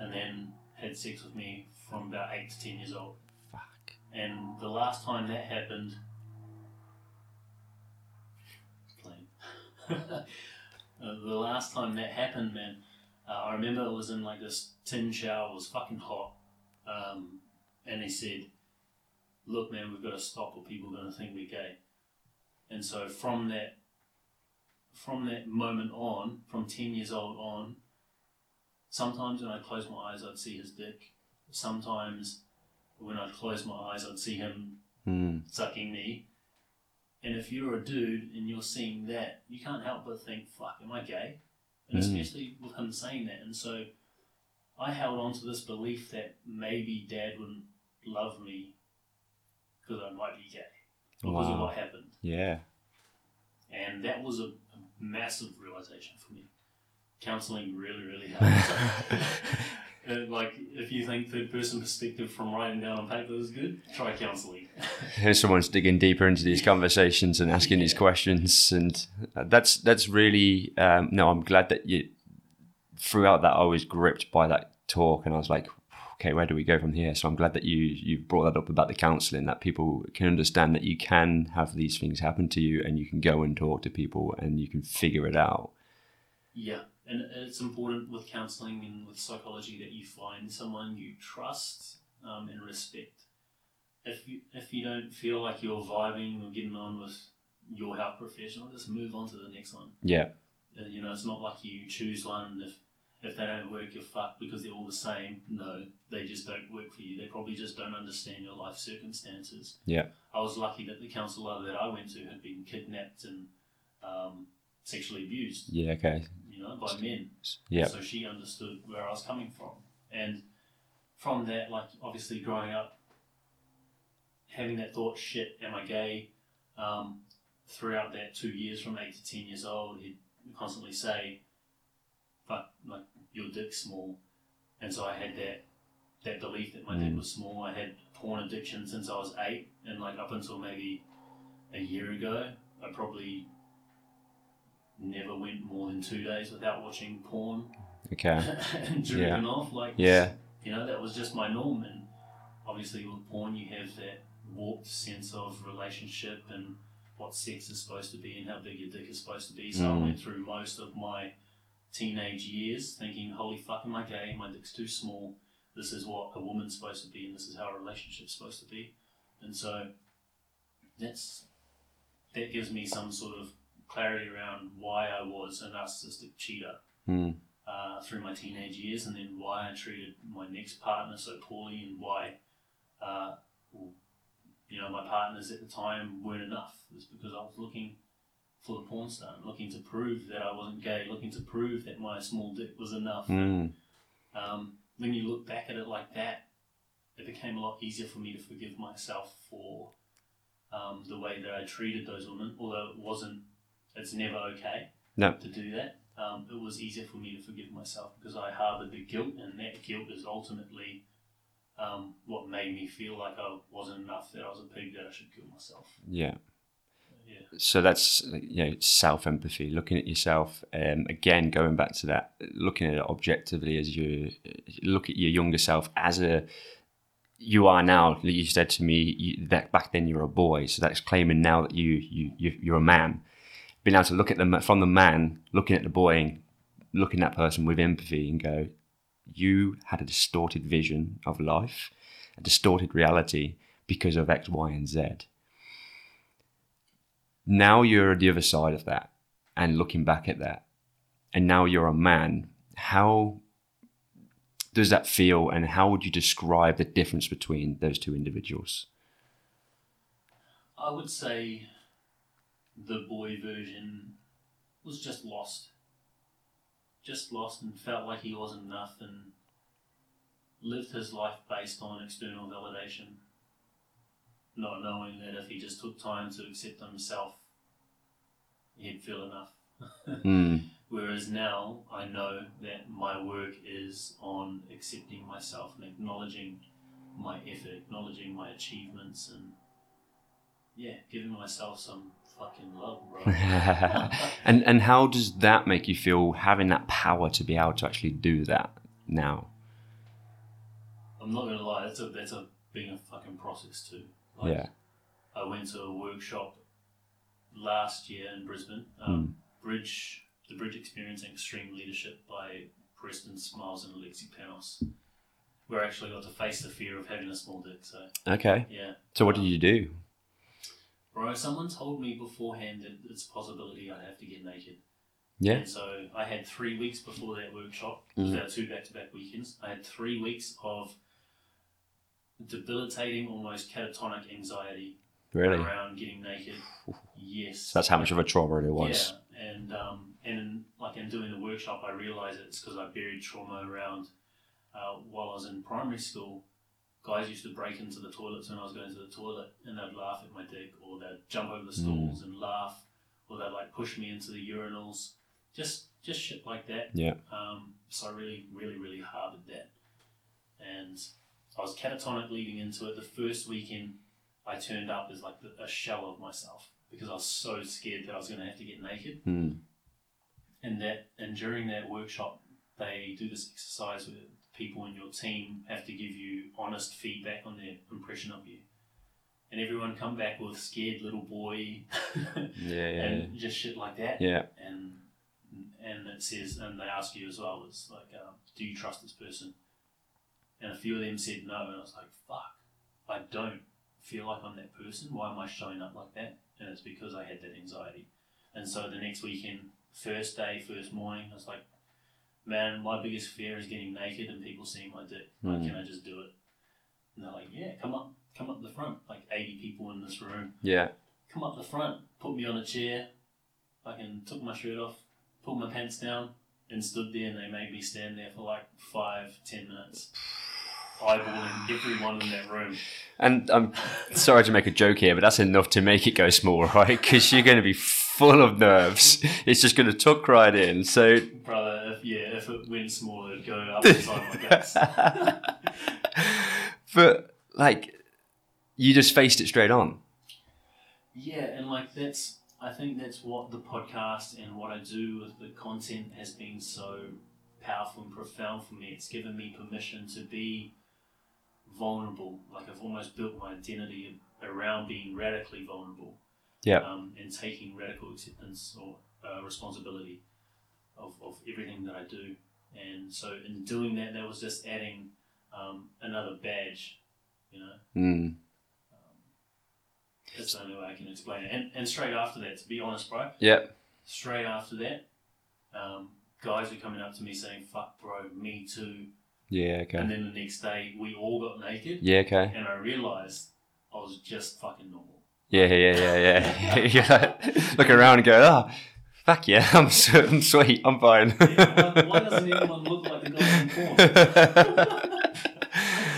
and then had sex with me from about eight to ten years old. Fuck. And the last time that happened, uh, the last time that happened, man, uh, I remember it was in like this tin shower. It was fucking hot, um, and they said, "Look, man, we've got to stop, or people are going to think we're gay." And so from that, from that moment on, from ten years old on, sometimes when I close my eyes, I'd see his dick. Sometimes when I'd close my eyes, I'd see him Mm. sucking me. And if you're a dude and you're seeing that, you can't help but think, fuck, am I gay? And Mm. especially with him saying that. And so I held on to this belief that maybe dad wouldn't love me because I might be gay because of what happened. Yeah. And that was a massive realization for me. Counseling really, really helps. Uh, like, if you think third person perspective from writing down on paper is good, try counseling. Here's someone's digging deeper into these conversations and asking these questions, and that's that's really um, no. I'm glad that you throughout that I was gripped by that talk, and I was like, okay, where do we go from here? So I'm glad that you you brought that up about the counselling, that people can understand that you can have these things happen to you, and you can go and talk to people, and you can figure it out. Yeah, and it's important with counselling and with psychology that you find someone you trust um, and respect. If you if you don't feel like you're vibing or getting on with your health professional, just move on to the next one. Yeah, Uh, you know, it's not like you choose one if if they don't work, you're fucked because they're all the same. No, they just don't work for you. They probably just don't understand your life circumstances. Yeah. I was lucky that the counsellor that I went to had been kidnapped and um, sexually abused yeah, okay, you know, by men. yeah, So she understood where I was coming from. And from that, like, obviously growing up, having that thought, shit, am I gay? Um, throughout that two years, from 8 to 10 years old, he'd constantly say, fuck, like, your dick's small. And so I had that that belief that my dick Mm. was small. I had porn addiction since I was eight, and like up until maybe a year ago, I probably never went more than two days without watching porn Okay. and jerking off. Like, Yeah. you know, that was just my norm. And obviously, with porn, you have that warped sense of relationship and what sex is supposed to be and how big your dick is supposed to be. So Mm. I went through most of my teenage years thinking, holy fuck, am I gay? My dick's too small. This is what a woman's supposed to be, and this is how a relationship's supposed to be. And so that's that gives me some sort of clarity around why I was a narcissistic cheater Hmm. uh, through my teenage years, and then why I treated my next partner so poorly, and why, uh, you know, my partners at the time weren't enough. It was because I was looking for the porn star, looking to prove that I wasn't gay, looking to prove that my small dick was enough. Hmm. Um, when you look back at it like that, it became a lot easier for me to forgive myself for um, the way that I treated those women, although it wasn't, it's never okay No. to do that. Um, it was easier for me to forgive myself because I harbored the guilt, and that guilt is ultimately um, what made me feel like I wasn't enough, that I was a pig, that I should kill myself. Yeah. So that's you know self empathy, looking at yourself. Um, again, going back to that, looking at it objectively as you look at your younger self as a you are now. You said to me you, that back then you were a boy, so that's claiming now that you you, you you're a man. Being able to look at them from the man, looking at the boy, and looking at that person with empathy, and go, you had a distorted vision of life, a distorted reality because of X, Y, and Z now you're the other side of that and looking back at that and now you're a man how does that feel and how would you describe the difference between those two individuals I would say the boy version was just lost. Just lost and felt like he wasn't enough and lived his life based on external validation. Not knowing that if he just took time to accept himself, he'd feel enough. Hmm. Whereas now I know that my work is on accepting myself and acknowledging my effort, acknowledging my achievements, and yeah, giving myself some fucking love, bro. and and how does that make you feel having that power to be able to actually do that now I'm not gonna lie, that's a that's a been a fucking process too. Like, yeah I went to a workshop last year in Brisbane. Um, Bridge, the Bridge Experiencing Extreme Leadership by Preston Smiles and Alexi Panos. Where I actually got to face the fear of having a small dick. So okay yeah, so what did you do bro. Someone told me beforehand that it's a possibility I'd have to get naked. yeah And so I had three weeks before that workshop. Mhm. So two back-to-back weekends. I had three weeks of debilitating, almost catatonic anxiety really around getting naked. Yes. so that's how much of a trauma it was Yeah, and um, and in, like in doing the workshop, I realised it's because I buried trauma around uh, while I was in primary school. Guys used to break into the toilets when I was going to the toilet, and they'd laugh at my dick, or they'd jump over the stools and laugh, or they'd like push me into the urinals, just just shit like that. yeah Um, so I really, really, really harbored that. And I was catatonic leading into it. The first weekend, I turned up as like the, a shell of myself because I was so scared that I was going to have to get naked. Hmm. And that, and during that workshop, they do this exercise where people in your team have to give you honest feedback on their impression of you. And everyone come back with scared little boy yeah yeah and just shit like that yeah and and it says and they ask you as well it's like uh, do you trust this person and a few of them said no and I was like fuck I don't feel like I'm that person. Why am I showing up like that? And it's because I had that anxiety. And so the next weekend first day first morning I was like man my biggest fear is getting naked and people seeing my dick. Like Mm. can I just do it? And they're like yeah come up come up the front. Like 80 people in this room. Yeah. Come up the front, put me on a chair, I can took my shirt off, pulled my pants down, and stood there, and they made me stand there for like five, ten minutes, eyeballing everyone in that room. And I'm sorry to make a joke here, but that's enough to make it go small, right? Because you're going to be full of nerves. It's just going to tuck right in. So, Brother, if, yeah, if it went smaller, it'd go up inside my guts. but like, you just faced it straight on. Yeah, and like that's, I think that's what the podcast and what I do with the content has been so powerful and profound for me. It's given me permission to be vulnerable. Like I've almost built my identity around being radically vulnerable. Yeah. Um, and taking radical acceptance or uh, responsibility of, of everything that I do. And so in doing that, that was just adding um, another badge, you know. Mm. That's the only way I can explain it. And, and straight after that, to be honest, bro, Yeah. straight after that, um, guys were coming up to me saying, fuck, bro, me too. Yeah. Okay. And then the next day, we all got naked, Yeah. Okay. and I realized I was just fucking normal. Yeah. Yeah. Yeah. Yeah. yeah. Look around and go, oh, fuck yeah, I'm, I'm sweet, I'm fine. Yeah, why, why doesn't anyone look like the guy in porn?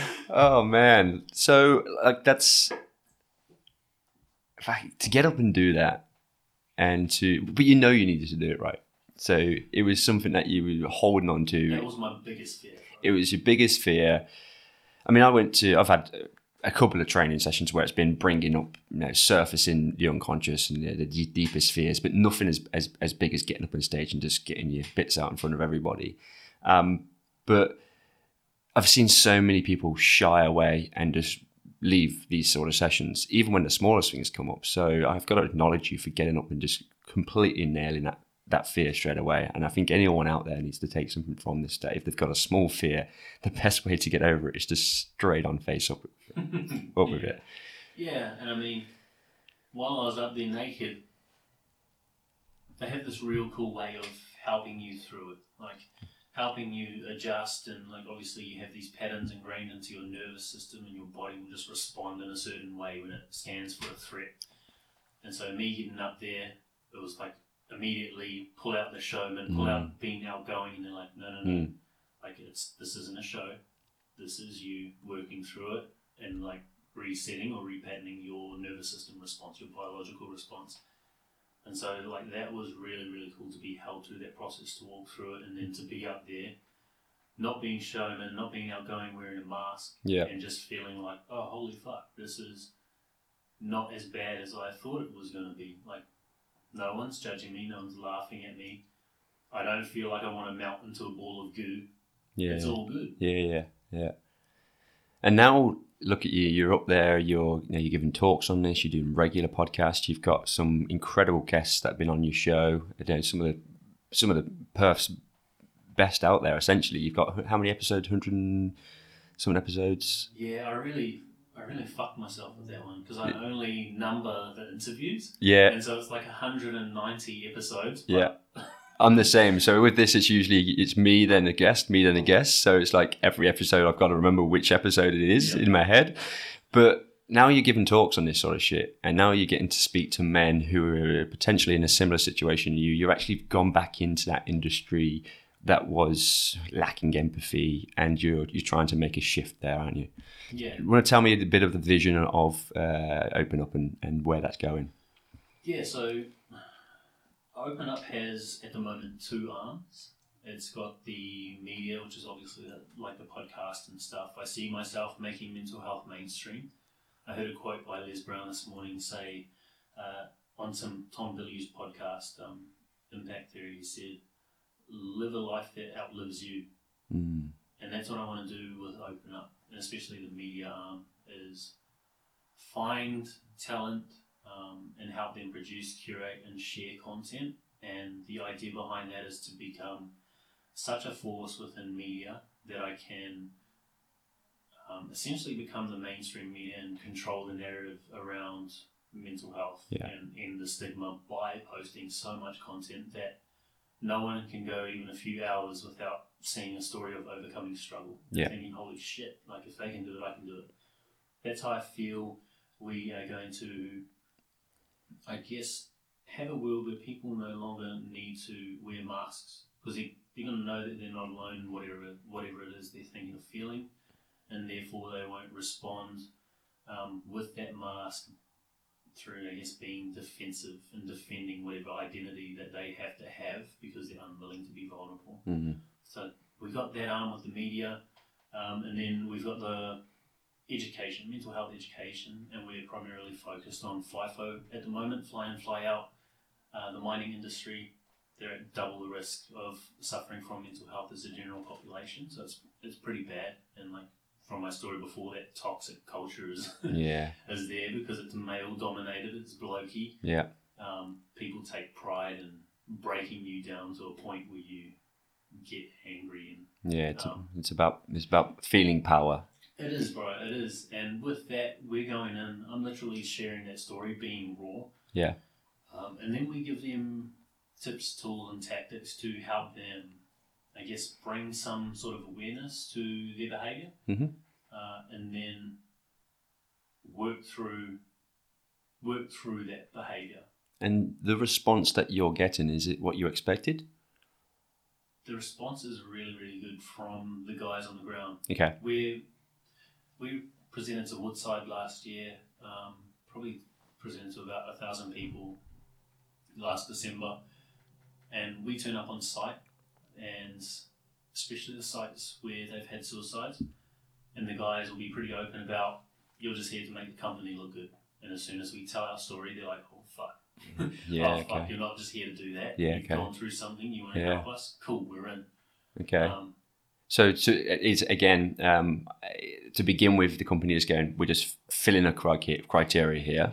oh man, so like that's to get up and do that, and to but you know you needed to do it right. So it was something that you were holding on to. it was my biggest fear. it was your biggest fear. I mean, I went to, I've had a couple of training sessions where it's been bringing up, you know, surfacing the unconscious and the, the de- deepest fears, but nothing as, as, as big as getting up on stage and just getting your bits out in front of everybody. Um, but I've seen so many people shy away and just leave these sort of sessions, even when the smallest things come up. So I've got to acknowledge you for getting up and just completely nailing that that fear straight away. And I think anyone out there needs to take something from this day. If they've got a small fear, the best way to get over it is just straight on face up, up with it. Yeah, and I mean, while I was up there naked, they have this real cool way of helping you through it, like helping you adjust. And like obviously, you have these patterns ingrained into your nervous system, and your body will just respond in a certain way when it scans for a threat. And so, me getting up there, it was like immediately pull out the showman, pull out being outgoing, and they're like, no, no, no, Mm. like it's this isn't a show. This is you working through it and like resetting or repatterning your nervous system response, your biological response. And so, like, that was really, really cool to be held through that process, to walk through it, and then to be up there, not being showman, not being outgoing, wearing a mask, Yeah. and just feeling like, oh, holy fuck, this is not as bad as I thought it was going to be. Like, no one's judging me, no one's laughing at me. I don't feel like I want to melt into a ball of goo. Yeah. It's all good. Yeah, yeah, yeah. And now look at you. You're up there. You're you know, you're giving talks on this. You're doing regular podcasts. You've got some incredible guests that have been on your show. You know, some of the some of the perfs best out there. Essentially, you've got how many episodes? Hundred and some episodes. Yeah, I really, I really fucked myself with that one because I only number the interviews, Yeah, and so it's like 190 episodes. Yeah. I'm the same. So with this, it's usually it's me then a guest, me then a guest. So it's like every episode I've got to remember which episode it is Yeah. in my head. But now you're giving talks on this sort of shit, and now you're getting to speak to men who are potentially in a similar situation. to You you're actually gone back into that industry that was lacking empathy, and you're you're trying to make a shift there, aren't you? Yeah, You want to tell me a bit of the vision of uh, Open Up and, and where that's going? yeah. So Open Up has at the moment two arms. It's got the media, which is obviously the, like the podcast and stuff. I see myself making mental health mainstream. I heard a quote by Les Brown this morning say uh, on some Tom Bilyeu's podcast, um, Impact Theory, he said, "Live a life that outlives you." Mm. and that's what I want to do with Open Up, and especially the media arm, is find talent um, and help them produce, curate, and share content. And the idea behind that is to become such a force within media that I can um, essentially become the mainstream media and control the narrative around mental health Yeah. and end the stigma by posting so much content that no one can go even a few hours without seeing a story of overcoming struggle. Yeah. Thinking, holy shit, like if they can do it, I can do it. That's how I feel we are going to, I guess, have a world where people no longer need to wear masks because they, they're going to know that they're not alone in whatever, whatever it is they're thinking or feeling, and therefore they won't respond um, with that mask through, I guess, being defensive and defending whatever identity that they have to have because they're unwilling to be vulnerable. Mm. So we've got that arm with the media, um, and then we've got the education, mental health education, and we're primarily focused on FIFO at the moment, fly in, fly out, uh, the mining industry, they're at double the risk of suffering from mental health as the general population. So it's it's pretty bad. And like from my story before, that toxic culture is Yeah. is there because it's male dominated. It's blokey. Yeah. Um, people take pride in breaking you down to a point where you get angry and Yeah. It's, Um, it's about it's about feeling power. It is, bro. It is. And with that, we're going in. I'm literally sharing that story, being raw. Yeah. Um, and then we give them tips, tools, and tactics to help them, I guess, bring some sort of awareness to their behavior. Mhm. Uh, and then work through work through that behavior. And the response that you're getting is it what you expected? The response is really, really good from the guys on the ground. Okay. we we presented to Woodside last year. Um, probably presented to about a thousand people last December, and we turn up on site, and especially the sites where they've had suicides, and the guys will be pretty open about you're just here to make the company look good. And as soon as we tell our story, they're like, "Oh fuck, Yeah. oh fuck, okay. you're not just here to do that. Yeah, You've okay. gone through something. You want to Yeah. help us? Cool, we're in." Okay. Um, So, so is again um, to begin with, the company is going. We're just filling a criteria criteria here,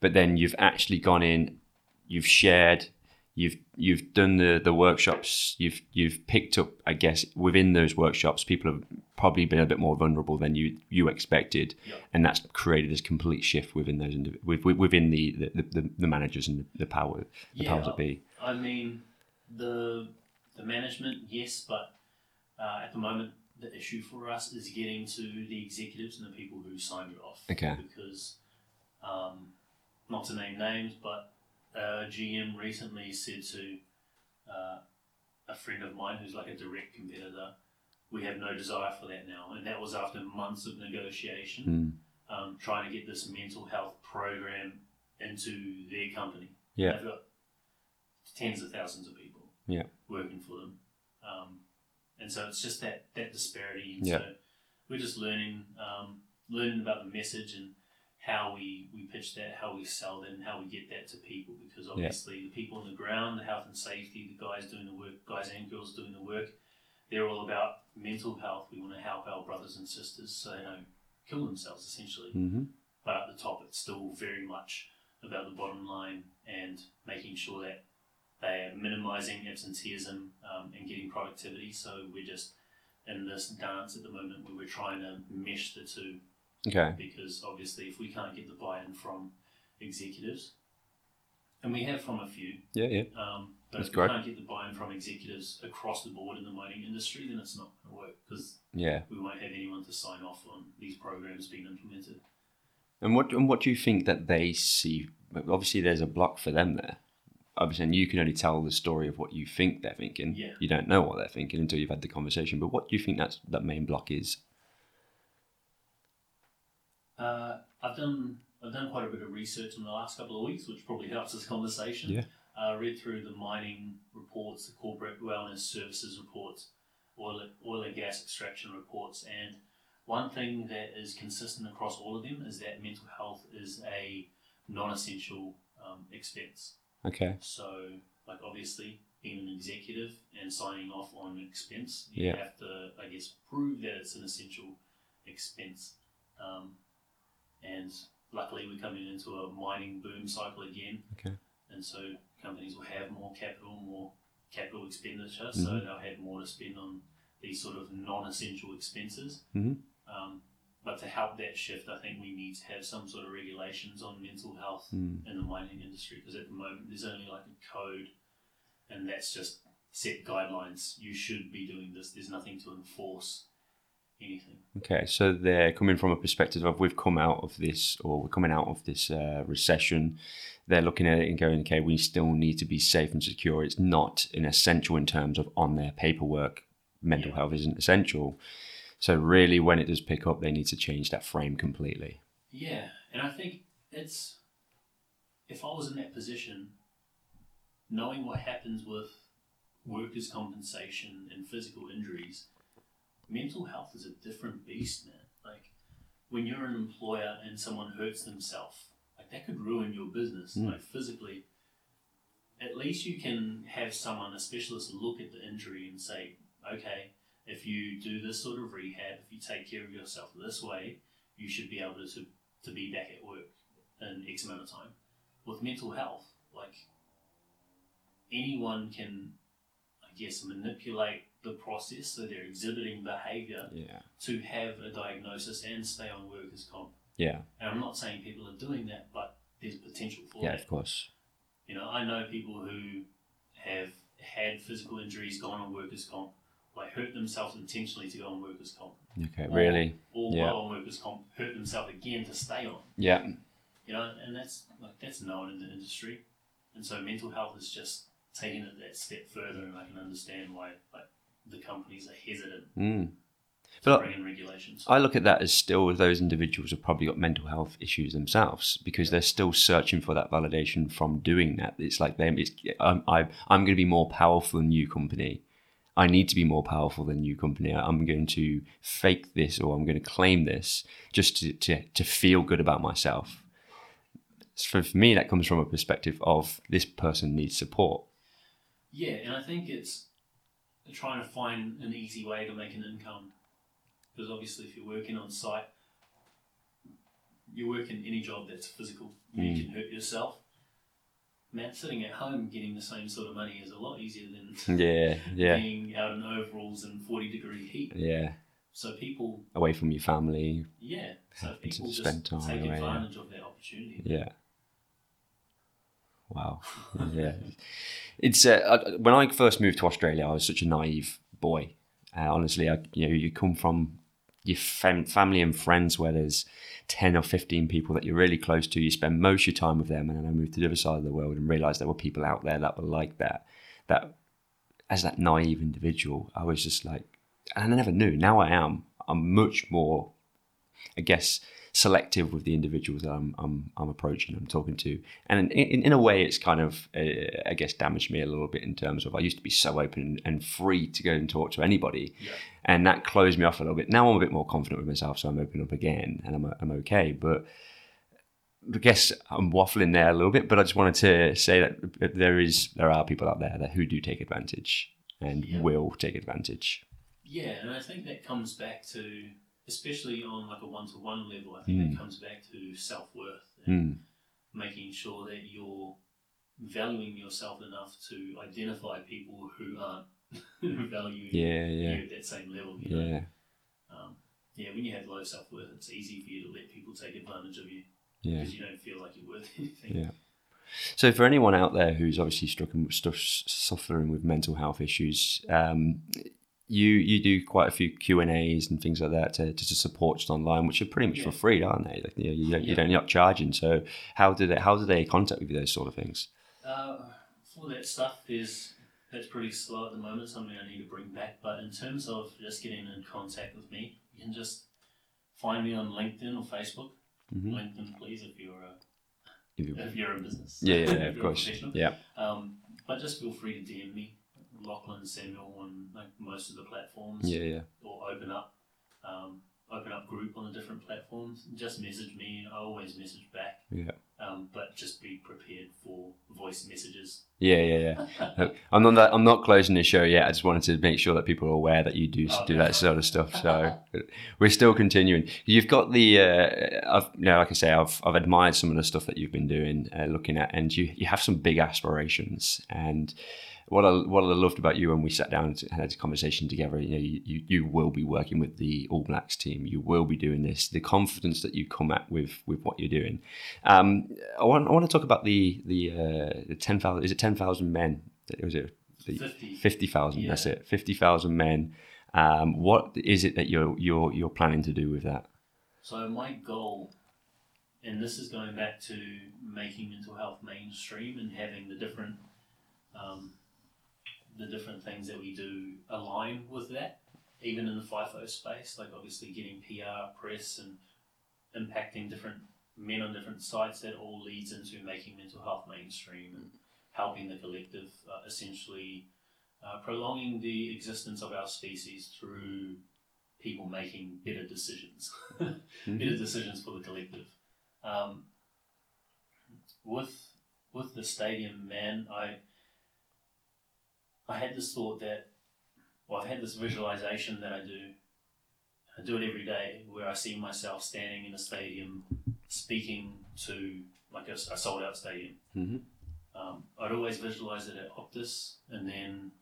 but then you've actually gone in, you've shared, you've you've done the the workshops. You've you've picked up, I guess, within those workshops, people have probably been a bit more vulnerable than you you expected, Yeah. and that's created this complete shift within those with, with- within the the, the the managers and the power the powers that be. I mean, the the management, yes, but uh, at the moment, the issue for us is getting to the executives and the people who signed it off. Okay. Because, um, not to name names, but uh, GM recently said to uh, a friend of mine who's like a direct competitor, "We have no desire for that now," and that was after months of negotiation Mm. um, trying to get this mental health program into their company. Yeah. They've got tens of thousands of people Yeah. working for them. Um, and so it's just that, that disparity. And Yeah. so we're just learning, um, learning about the message and how we, we pitch that, how we sell that, and how we get that to people. Because obviously, the people on the ground, the health and safety, the guys doing the work, guys and girls doing the work, they're all about mental health. We want to help our brothers and sisters so they don't kill themselves, essentially. hmm But at the top, it's still very much about the bottom line and making sure that they are minimizing absenteeism um, and getting productivity. So we're just in this dance at the moment where we're trying to mesh the two Okay. because obviously, if we can't get the buy in from executives, and we have from a few, Yeah. Yeah. um, but That's if great. we can't get the buy in from executives across the board in the mining industry, then it's not going to work because Yeah. we won't have anyone to sign off on these programs being implemented. And what and what do you think that they see? Obviously, there's a block for them there. Obviously, and you can only tell the story of what you think they're thinking. Yeah. You don't know what they're thinking until you've had the conversation. But what do you think that's that main block is? Uh, I've done I've done quite a bit of research in the last couple of weeks, which probably helps this conversation. Yeah. Uh, read through the mining reports, the corporate wellness services reports, oil oil and gas extraction reports, and one thing that is consistent across all of them is that mental health is a non-essential um, expense. Okay. So, like obviously, being an executive and signing off on an expense, you Yeah. have to, I guess, prove that it's an essential expense. Um, and luckily, we're coming into a mining boom cycle again. Okay. And so companies will have more capital, more capital expenditure, so Mhm. they'll have more to spend on these sort of non-essential expenses. Mhm. Um, but to help that shift, I think we need to have some sort of regulations on mental health Mm. in the mining industry because at the moment there's only like a code and that's just set guidelines. You should be doing this. There's nothing to enforce anything. Okay. So they're coming from a perspective of we've come out of this, or we're coming out of this uh, recession. They're looking at it and going, okay, we still need to be safe and secure. It's not an essential in terms of on their paperwork. Mental Yeah. health isn't essential. So really, when it does pick up, they need to change that frame completely. Yeah, and I think it's if I was in that position, knowing what happens with workers' compensation and physical injuries, mental health is a different beast, man. Like when you're an employer and someone hurts themselves, like that could ruin your business, Mm. like physically. at least you can have someone, a specialist, look at the injury and say, okay, if you do this sort of rehab, if you take care of yourself this way, you should be able to, to be back at work in X amount of time. With mental health, like anyone can, I guess, manipulate the process so they're exhibiting behavior Yeah. to have a diagnosis and stay on workers' comp. Yeah. And I'm not saying people are doing that, but there's potential for it. Yeah, that. of course. You know, I know people who have had physical injuries, gone on workers' comp, like hurt themselves intentionally to go on workers' comp, Okay, Or- really? or Yeah. while on workers' comp, hurt themselves again to stay on. Yeah. You know, and that's like that's known in the industry, and so mental health is just taking it that step further, and I can understand why like the companies are hesitant Mm. But- regulations. I look at that as still those individuals have probably got mental health issues themselves because they're still searching for that validation from doing that. It's like them. It's I'm I, I'm going to be more powerful than you, company. I need to be more powerful than you, company. I'm going to fake this or I'm going to claim this just to to, to feel good about myself. So for me, that comes from a perspective of this person needs support. Yeah, and I think it's trying to find an easy way to make an income. Because obviously, if you're working on site, you work in any job that's physical, where you mm. can hurt yourself. Man, sitting at home getting the same sort of money is a lot easier than Yeah, yeah, being out in overalls in 40 degree heat. yeah. So people, Away from your family. yeah, so people just spend time take away, yeah. of that opportunity. Yeah. Wow. Yeah. It's uh, when I first moved to Australia, I was such a naive boy. Uh, honestly, I, you know, you come from your fam- family and friends where there's ten or fifteen people that you're really close to. You spend most of your time with them, and then I moved to the other side of the world and realised there were people out there that were like that. That as that naive individual, I was just like, and I never knew. Now I am. I'm much more I guess, selective with the individuals that I'm, I'm, I'm approaching, I'm talking to. And in, in, in a way, it's kind of, uh, I guess, damaged me a little bit in terms of I used to be so open and free to go and talk to anybody. Yeah. And that closed me off a little bit. Now I'm a bit more confident with myself, so I'm open up again and I'm, I'm okay. But I guess I'm waffling there a little bit, but I just wanted to say that there is there are people out there that who do take advantage and Yeah. will take advantage. Yeah, and I think that comes back to, especially on like a one-to-one level, I think Mm. that comes back to self-worth and Mm. making sure that you're valuing yourself enough to identify people who aren't valuing Yeah, yeah, you at that same level. You know? yeah. Um, yeah, when you have low self-worth, it's easy for you to let people take advantage of you Yeah. because you don't feel like you're worth anything. Yeah. So, for anyone out there who's obviously struggling, stuff, suffering with mental health issues, um, you you do quite a few Q and A's and things like that to, to support just online, which are pretty much Yeah. for free, aren't they? Like, you, know, you don't you Yeah. don't you're not charging. So, how do they how do they contact with you those sort of things? Uh, for that stuff, there's that's pretty slow at the moment. Something I need to bring back. But in terms of just getting in contact with me, you can just find me on LinkedIn or Facebook. Mhm. LinkedIn, please, if you're a, If you're, if you're in business. Yeah, yeah, yeah, of course. Yeah, Um, but just feel free to DM me, Lachlan Samuel, on like most of the platforms, yeah, yeah. or open up, um, open up group on the different platforms. Just message me. I always message back. Yeah. Um, but just be prepared for voice messages. Yeah, yeah, yeah. I'm not that, I'm not closing the show yet. I just wanted to make sure that people are aware that you do Oh, do that sort of stuff. So we're still continuing. You've got the, uh, I've, you know, like I say, I've I've admired some of the stuff that you've been doing, uh, looking at, and you you have some big aspirations. And what I what I loved about you when we sat down and had a conversation together, you know, you, you, will be working with the All Blacks team. You will be doing this. The confidence that you come at with with what you're doing. Um, I want I want to talk about the the uh, the ten thousand. Is it ten thousand men? Was it the 50. fifty thousand? That's it. Fifty thousand men. Um, what is it that you're you're you're planning to do with that? So my goal, and this is going back to making mental health mainstream and having the different, um, the different things that we do align with that, even in the FIFO space, like obviously getting PR, press, and impacting different men on different sites. That all leads into making mental health mainstream and helping the collective, uh, essentially uh, prolonging the existence of our species through people making better decisions, better decisions for the collective. Um, with with the stadium, man, I I had this thought that, well, I've had this visualization that I do. I do it every day where I see myself standing in a stadium speaking to like a, a sold out stadium. Mm-hmm. Um, I'd always visualize it at Optus, and then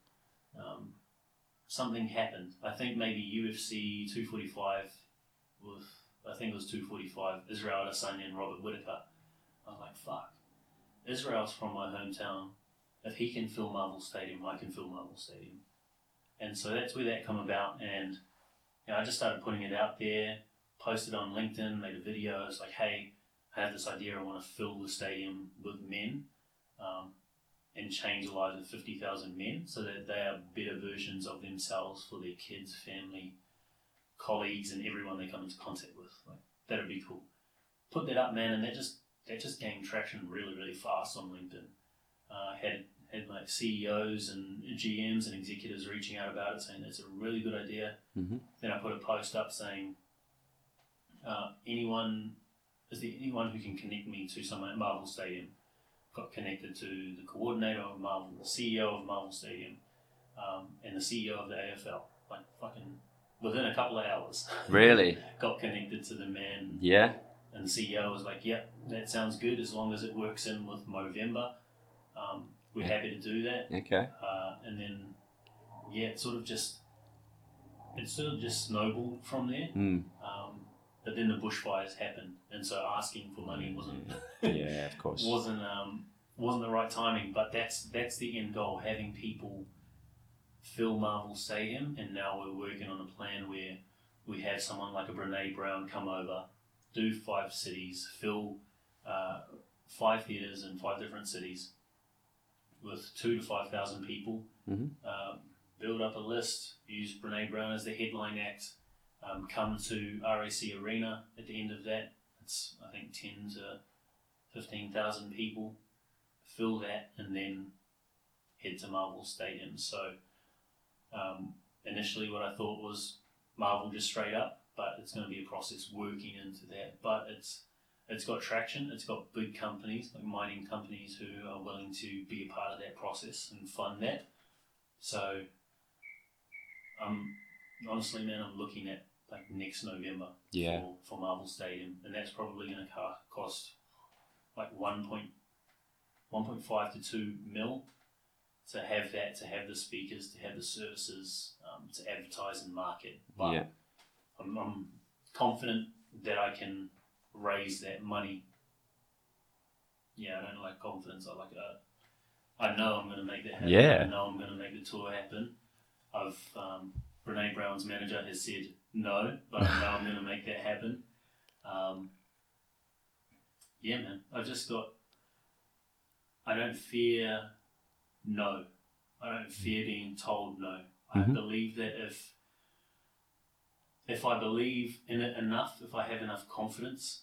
um, something happened. I think maybe UFC 245 with, I think it was 245, Israel Adesanya and Robert Whittaker. I was like, fuck. Israel's from my hometown. If he can fill Marvel Stadium, I can fill Marvel Stadium. And so that's where that come about. And you know, I just started putting it out there, posted on LinkedIn, made a video. It's like, hey, I have this idea. I want to fill the stadium with men um, and change the lives of 50,000 men so that they are better versions of themselves for their kids, family, colleagues, and everyone they come into contact with. Like, that'd be cool. Put that up, man, and that just that just gained traction really, really fast on LinkedIn. Uh, had had like CEOs and GMs and executives reaching out about it, saying that's a really good idea. Mm-hmm. Then I put a post up saying, uh, anyone is there anyone who can connect me to someone at Marvel Stadium? Got connected to the coordinator of Marvel, the CEO of Marvel Stadium, um, and the CEO of the AFL. Like fucking within a couple of hours. Really? got connected to the man Yeah. and the CEO was like, "Yep, that sounds good as long as it works in with Movember. Um, we're happy to do that." Okay. Uh, and then, yeah, it sort of just it sort of just snowballed from there. Mm. Um, but then the bushfires happened, and so asking for money wasn't Yeah, of course. wasn't um, wasn't the right timing. But that's that's the end goal: having people fill Marvel Stadium, and now we're working on a plan where we have someone like a Brene Brown come over, do five cities, fill uh, five theaters in five different cities with two to five thousand people. Mhm. Um, build up a list. Use Brene Brown as the headline act. Um, come to RAC Arena at the end of that. It's I think ten to fifteen thousand people. Fill that and then head to Marvel Stadium. So um, initially, what I thought was Marvel just straight up, but it's going to be a process working into that. But it's it's got traction. It's got big companies like mining companies who are willing to be a part of that process and fund that. So, um, honestly, man, I'm looking at like next November Yeah. for, for Marvel Stadium, and that's probably going to cost like one point one point five to two mil to have that, to have the speakers, to have the services, um, to advertise and market. But Yeah. I'm, I'm confident that I can raise that money. Yeah, I don't like confidence. I like a. I know I'm going to make that happen. Yeah. I know I'm going to make the tour happen. I've um, Brene Brown's manager has said no, but I know I'm going to make that happen. Um, yeah, man. I've just got. I don't fear no. I don't fear being told no. I Mhm. believe that if if I believe in it enough, if I have enough confidence,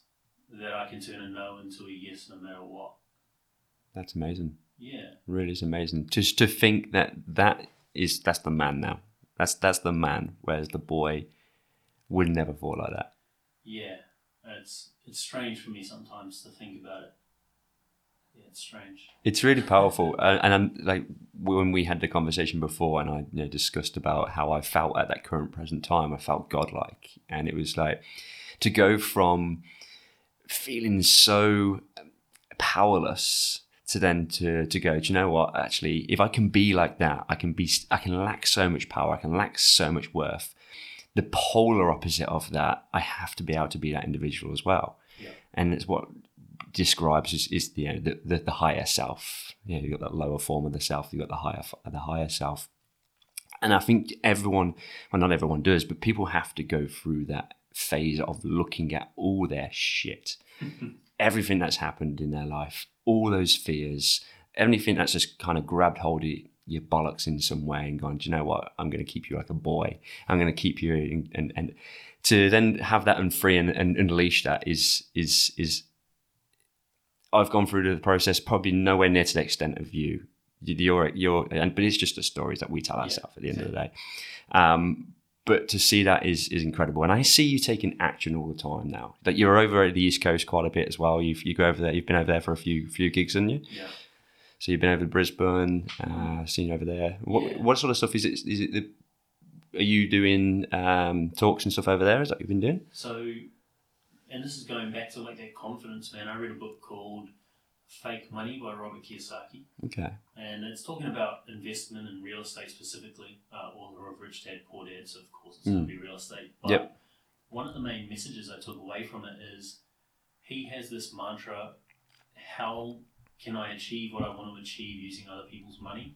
that I can turn a no into a yes no matter what. That's amazing. Yeah. Really is amazing. Just to think that that is that's the man now. That's that's the man. Whereas the boy would never fall like that. Yeah. It's it's strange for me sometimes to think about it. Yeah, it's strange. It's really powerful, uh, and I'm like when we had the conversation before, and I you know, discussed about how I felt at that current present time. I felt godlike, and it was like to go from feeling so powerless to then to to go. Do you know what? Actually, if I can be like that, I can be. I can lack so much power. I can lack so much worth. The polar opposite of that, I have to be able to be that individual as well. Yeah. And it's what describes is, is the, you know, the, the the higher self. You know, you've got that lower form of the self. You've got the higher the higher self. And I think everyone, well, not everyone does, but people have to go through that phase of looking at all their shit, everything that's happened in their life, all those fears, anything that's just kind of grabbed hold of your bollocks in some way and gone, do you know what? I'm going to keep you like a boy. I'm going to keep you, in, and and to then have that and free and, and unleash that is is is. I've gone through the process, probably nowhere near to the extent of you. You're, you're, and but it's just the stories that we tell Yeah, ourselves at the end of the day. Um, but to see that is is incredible, and I see you taking action all the time now. That you're over at the East Coast quite a bit as well. You've you go over there. You've been over there for a few few gigs, haven't you? Yeah. So you've been over to Brisbane, uh, seen over there. What Yeah. what sort of stuff is it? Is it the, are you doing um, talks and stuff over there? Is that what you've been doing? So, and this is going back to like that confidence, man. I read a book called Fake Money by Robert Kiyosaki, Okay. and it's talking about investment in real estate specifically. Uh, author of Rich Dad Poor Dad, so of course it's going to be real estate. But Yep. one of the main messages I took away from it is he has this mantra: How can I achieve what I want to achieve using other people's money?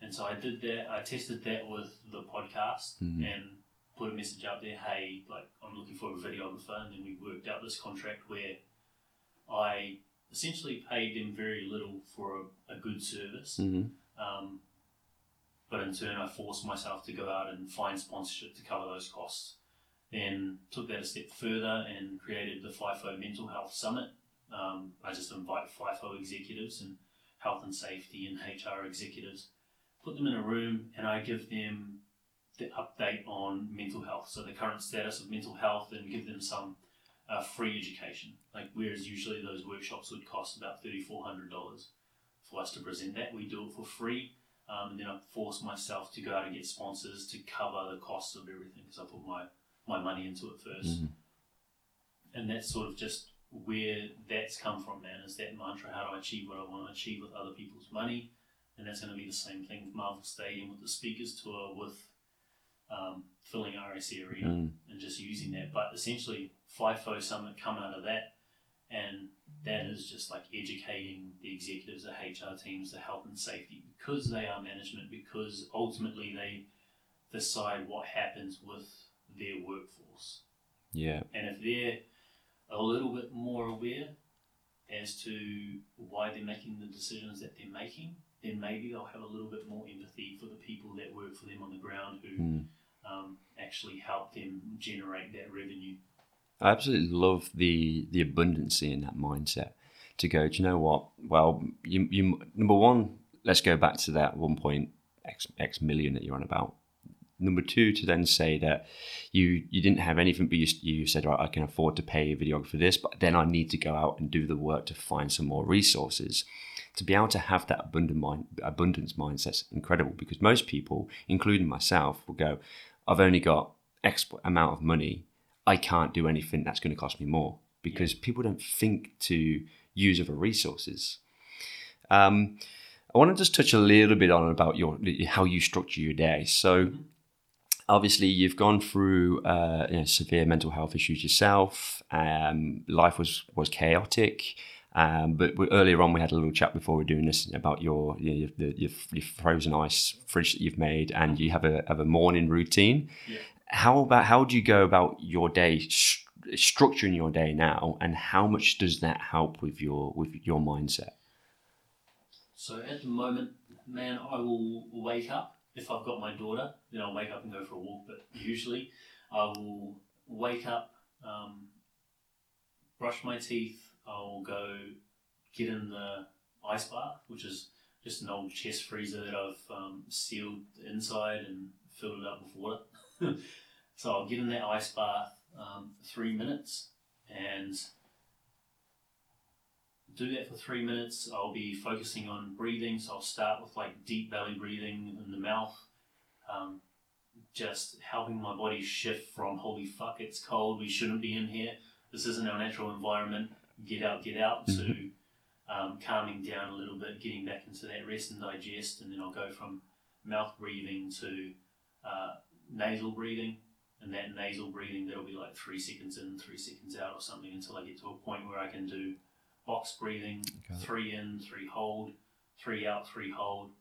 And so I did that. I tested that with the podcast Mhm. and put a message out there. Hey, like I'm looking for a videographer, and then we worked out this contract where I essentially paid them very little for a, a good service. hmm Um, but in turn, I forced myself to go out and find sponsorship to cover those costs. Then took that a step further and created the FIFO Mental Health Summit. Um, I just invite FIFO executives and health and safety and HR executives, put them in a room, and I give them the update on mental health. So the current status of mental health, and give them some uh, free education. Like whereas usually those workshops would cost about thirty four hundred dollars for us to present that, we do it for free. Um, and then I force myself to go out and get sponsors to cover the cost of everything because I put my, my money into it 1st Mhm. And that's sort of just where that's come from, man, is that mantra how do I achieve what I want to achieve with other people's money? And that's going to be the same thing with Marvel Stadium, with the speakers tour, with um, filling RAC Arena Mm. and just using that. But essentially, FIFO Summit come out of that, and that is just like educating the executives, the HR teams, the health and safety, because they are management, because ultimately they decide what happens with their workforce. Yeah. And if they're a little bit more aware as to why they're making the decisions that they're making, then maybe they'll have a little bit more empathy for the people that work for them on the ground who Mm. Um, actually help them generate that revenue. I absolutely love the the abundancy in that mindset. To go, do you know what? Well, you you number one, let's go back to that one point x x million that you're on about. Number two, to then say that you you didn't have anything, but you, you said, right, I can afford to pay a videographer for this, but then I need to go out and do the work to find some more resources. To be able to have that abundant mind, abundance mindset's incredible because most people, including myself, will go, I've only got X amount of money. I can't do anything that's going to cost me more because people don't think to use other resources. Um, I want to just touch a little bit on about your how you structure your day. So, obviously, you've gone through uh, you know, severe mental health issues yourself. Um, life was was chaotic. Um, but we, earlier on, we had a little chat before we are doing this about your you know, your, your, your frozen ice fridge that you've made, and you have a have a morning routine. Yeah. How about how do you go about your day, st- structuring your day now, and how much does that help with your with your mindset? So at the moment, man, I will wake up. If I've got my daughter, then I'll wake up and go for a walk. But usually, I will wake up, um, brush my teeth. I'll go get in the ice bath, which is just an old chest freezer that I've um, sealed the inside and filled it up with water. so I'll get in that ice bath, um, three minutes, and do that for three minutes. I'll be focusing on breathing. So I'll start with like deep belly breathing in the mouth, um, just helping my body shift from holy fuck, it's cold, we shouldn't be in here, this isn't our natural environment, get out, get out, to um, calming down a little bit, getting back into that rest and digest. And then I'll go from mouth breathing to uh, nasal breathing. And that nasal breathing, that'll be like three seconds in, three seconds out, or something until I get to a point where I can do box breathing, Okay. three in, three hold, three out, three hold,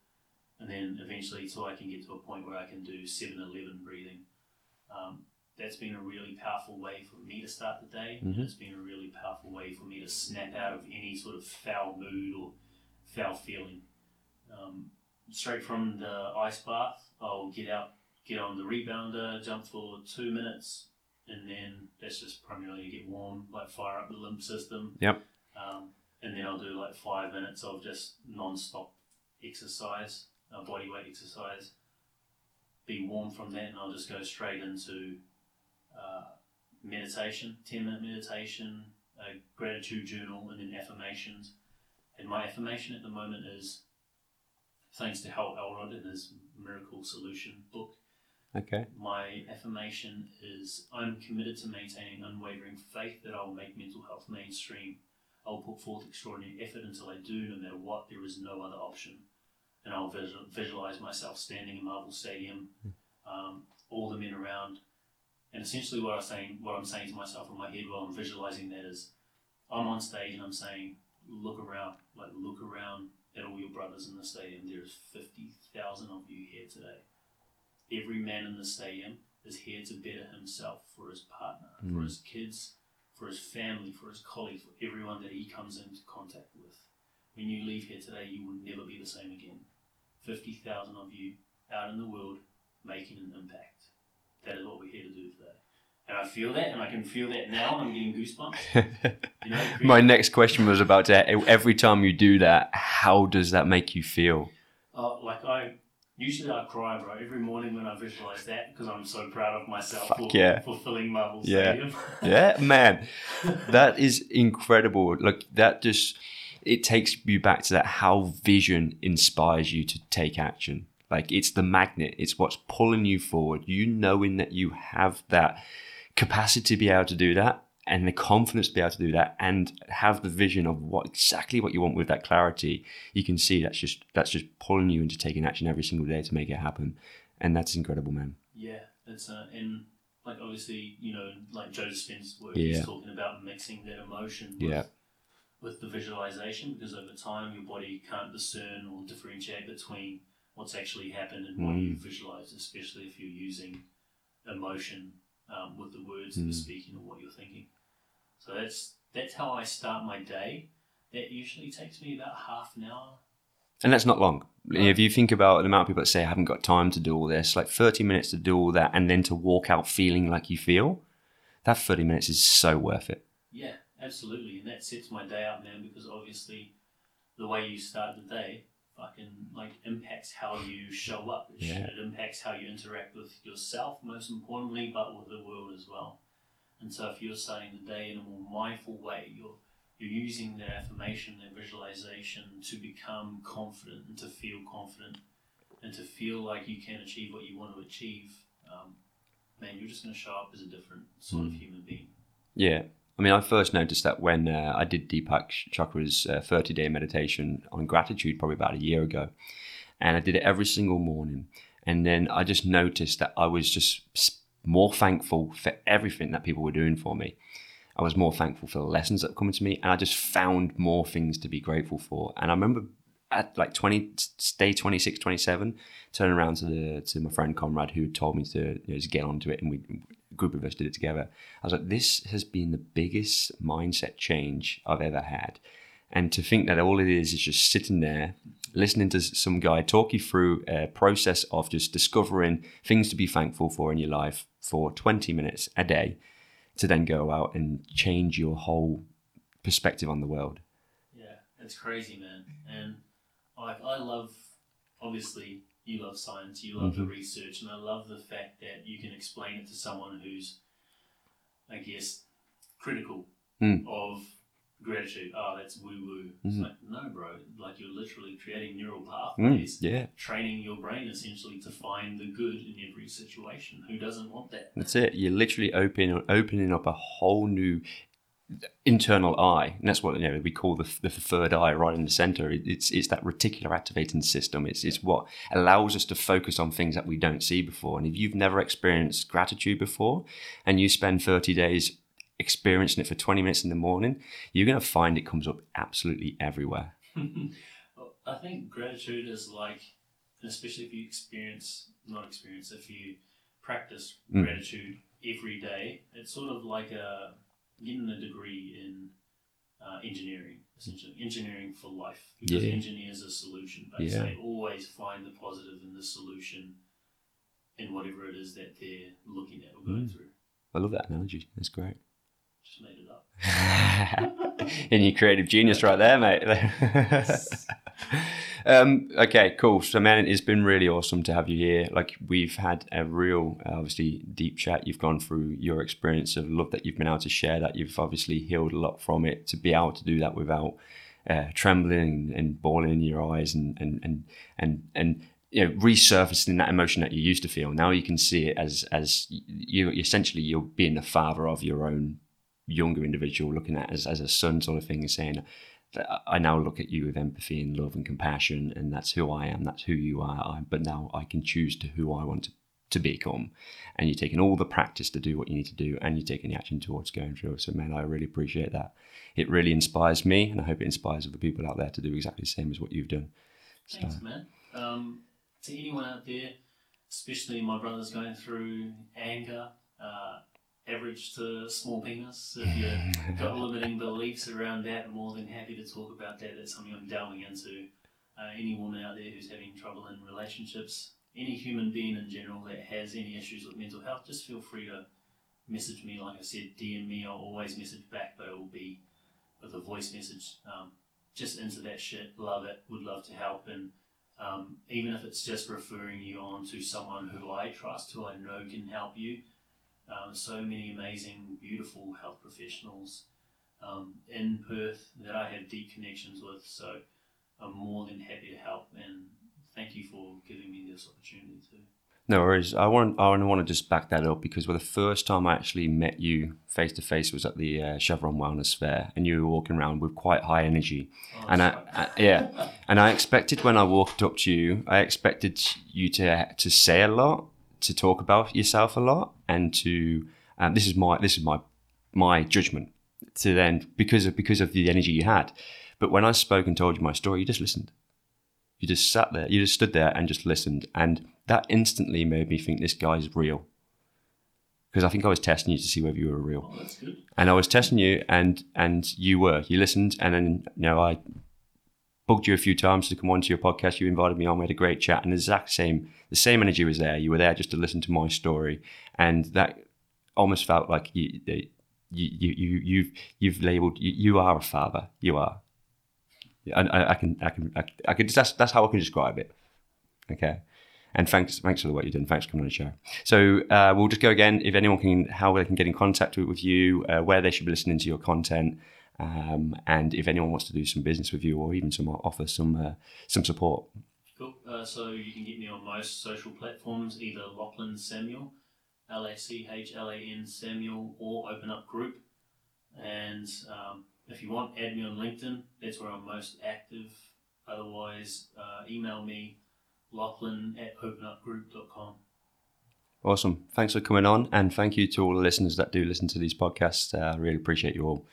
and then eventually till I can get to a point where I can do 7 11 breathing. Um, that's been a really powerful way for me to start the day, Mhm. it's been a really powerful way for me to snap out of any sort of foul mood or foul feeling. Um, straight from the ice bath, I'll get out, get on the rebounder, jump for two minutes, and then that's just primarily to get warm, like fire up the lymph system. Yep. Um, and then I'll do like five minutes of just non-stop exercise, uh, body weight exercise. Be warm from that, and I'll just go straight into uh, meditation, ten minute meditation, a gratitude journal, and then affirmations. And my affirmation at the moment is thanks to Hal Elrod in his Miracle Solution book. Okay. My affirmation is I'm committed to maintaining unwavering faith that I will make mental health mainstream. I will put forth extraordinary effort until I do, no matter what, there is no other option. And I'll visualize myself standing in Marvel Stadium, um, all the men around. And essentially, what I'm saying, what I'm saying to myself in my head while I'm visualizing that is, I'm on stage and I'm saying, look around, like look around at all your brothers in the stadium. There's 50,000 of you here today. Every man in the stadium is here to better himself for his partner, for Mm. his kids, for his family, for his colleagues, for everyone that he comes into contact with. When you leave here today, you will never be the same again. 50,000 of you out in the world making an impact. That is what we're here to do today. And I feel that, and I can feel that now, and I'm getting goosebumps. You know, My next question was about that. Every time you do that, how does that make you feel? Uh, like I usually I cry, bro, every morning when I visualize that because I'm so proud of myself Fuck for yeah. fulfilling Marvel Yeah. Stadium. Yeah, man, that is incredible. Like that just it takes you back to that how vision inspires you to take action. Like it's the magnet, it's what's pulling you forward. You knowing that you have that capacity to be able to do that and the confidence to be able to do that and have the vision of what exactly what you want with that clarity you can see that's just that's just pulling you into taking action every single day to make it happen and that's incredible man yeah, it's uh, and like obviously you know like Joe Dispenza's work, Yeah. he's talking about mixing that emotion with, Yeah. with the visualization because over time your body can't discern or differentiate between what's actually happened and what Mm. you visualize, especially if you're using emotion um, with the words that Mm. you're speaking or what you're thinking. So that's that's how I start my day. That usually takes me about half an hour. And that's not long. No. If you think about the amount of people that say, I haven't got time to do all this, like 30 minutes to do all that and then to walk out feeling like you feel, that 30 minutes is so worth it. Yeah, absolutely, and that sets my day up, man. Because obviously, the way you start the day fucking like impacts how you show up. It, Yeah. it impacts how you interact with yourself, most importantly, but with the world as well. And so, if you're starting the day in a more mindful way, you're you're using that affirmation, that visualization to become confident and to feel confident and to feel like you can achieve what you want to achieve. Um, man, you're just going to show up as a different sort of Mm. human being. Yeah. I mean, I first noticed that when uh, I did Deepak Chopra's 30 day meditation on gratitude probably about a year ago. And I did it every single morning. And then I just noticed that I was just more thankful for everything that people were doing for me. I was more thankful for the lessons that were coming to me. And I just found more things to be grateful for. And I remember at like 20, day 26, 27, turning around to the to my friend Conrad who told me to you know, just get onto it. And we, group of us did it together. I was like, this has been the biggest mindset change I've ever had. And to think that all it is is just sitting there, listening to some guy talk you through a process of just discovering things to be thankful for in your life for 20 minutes a day to then go out and change your whole perspective on the world. Yeah, it's crazy, man. And like, I love, obviously, you love science, you love the research, and I love the fact that you can explain it to someone who's, I guess, critical Mm. of gratitude. Oh, that's woo woo. It's Mhm. like, no, bro. Like, you're literally creating neural Mm, pathways, yeah, training your brain essentially to find the good in every situation. Who doesn't want that? that's it. You're literally opening opening up a whole new internal eye, and that's what you know we call the, the third eye, right in the center. It's it's that reticular activating system. It's it's what allows us to focus on things that we don't see before. And if you've never experienced gratitude before, and you spend 30 days experiencing it for 20 minutes in the morning, you're going to find it comes up absolutely everywhere. Well, I think gratitude is like, especially if you experience, not experience, if you practice Mm. gratitude every day, it's sort of like a getting a degree in uh, engineering, essentially engineering for life. Because Yeah. engineers are solution based. Yeah. They always find the positive in the solution in whatever it is that they're looking at or going Mm. through. I love that analogy. That's great. Just made it up. In your creative genius right there, mate. um, okay, cool. So, man, it's been really awesome to have you here. Like, we've had a real, uh, obviously, deep chat. You've gone through your experience of love that you've been able to share that. You've obviously healed a lot from it to be able to do that without uh, trembling and bawling in your eyes and and and and and you know resurfacing that emotion that you used to feel. Now you can see it as as you essentially you're being the father of your own younger individual, looking at as as a son sort of thing, and saying. I now look at you with empathy and love and compassion, and that's who I am. That's who you are. But now I can choose to who I want to to become. And you're taking all the practice to do what you need to do and you're taking the action towards going through. So, man, I really appreciate that. It really inspires me and I hope it inspires other people out there to do exactly the same as what you've done. So. Thanks, man. Um, to anyone out there, especially my brothers going through anger, uh, average to small penis, if you've got limiting beliefs around that, I'm more than happy to talk about that. That's something I'm delving into. Uh, any woman out there who's having trouble in relationships, any human being in general that has any issues with mental health, just feel free to message me. Like I said, DM me. I'll always message back, but it will be with a voice message. Um, just into that shit. Love it. Would love to help. And um, even if it's just referring you on to someone who I trust, who I know can help you. Um, so many amazing, beautiful health professionals um, in Perth that I have deep connections with. So I'm more than happy to help. And thank you for giving me this opportunity to. No worries. I want I want to just back that up because well, the first time I actually met you face to face was at the uh, Chevron Wellness Fair, and you were walking around with quite high energy, oh, and I, I, yeah, and I expected when I walked up to you, I expected you to to say a lot, to talk about yourself a lot, and to um, this is my this is my my judgment to then because of because of the energy you had, but when I spoke and told you my story, you just listened you just sat there, you just stood there and just listened. And that instantly made me think this guy's real. Because I think I was testing you to see whether you were real. Oh, that's good. And I was testing you and and you were. You listened and then you know I bugged you a few times to come onto your podcast. You invited me on, we had a great chat, and the exact same the same energy was there. You were there just to listen to my story. And that almost felt like you you you, you you've you've labeled you, you are a father. You are I, I can, I can, I, I can. That's that's how I can describe it. Okay. And thanks, thanks for the work you've done. Thanks for coming on the show. So uh, we'll just go again. If anyone can, how they can get in contact with, with you, uh, where they should be listening to your content, um, and if anyone wants to do some business with you or even some offer some uh, some support. Cool. Uh, so you can get me on most social platforms, either Lachlan Samuel, L A C H L A N Samuel, or Open Up Group, and um, if you want, add me on LinkedIn. That's where I'm most active. Otherwise, uh, email me, lachlan at openupgroup.com. Awesome. Thanks for coming on. And thank you to all the listeners that do listen to these podcasts. Uh, I really appreciate you all.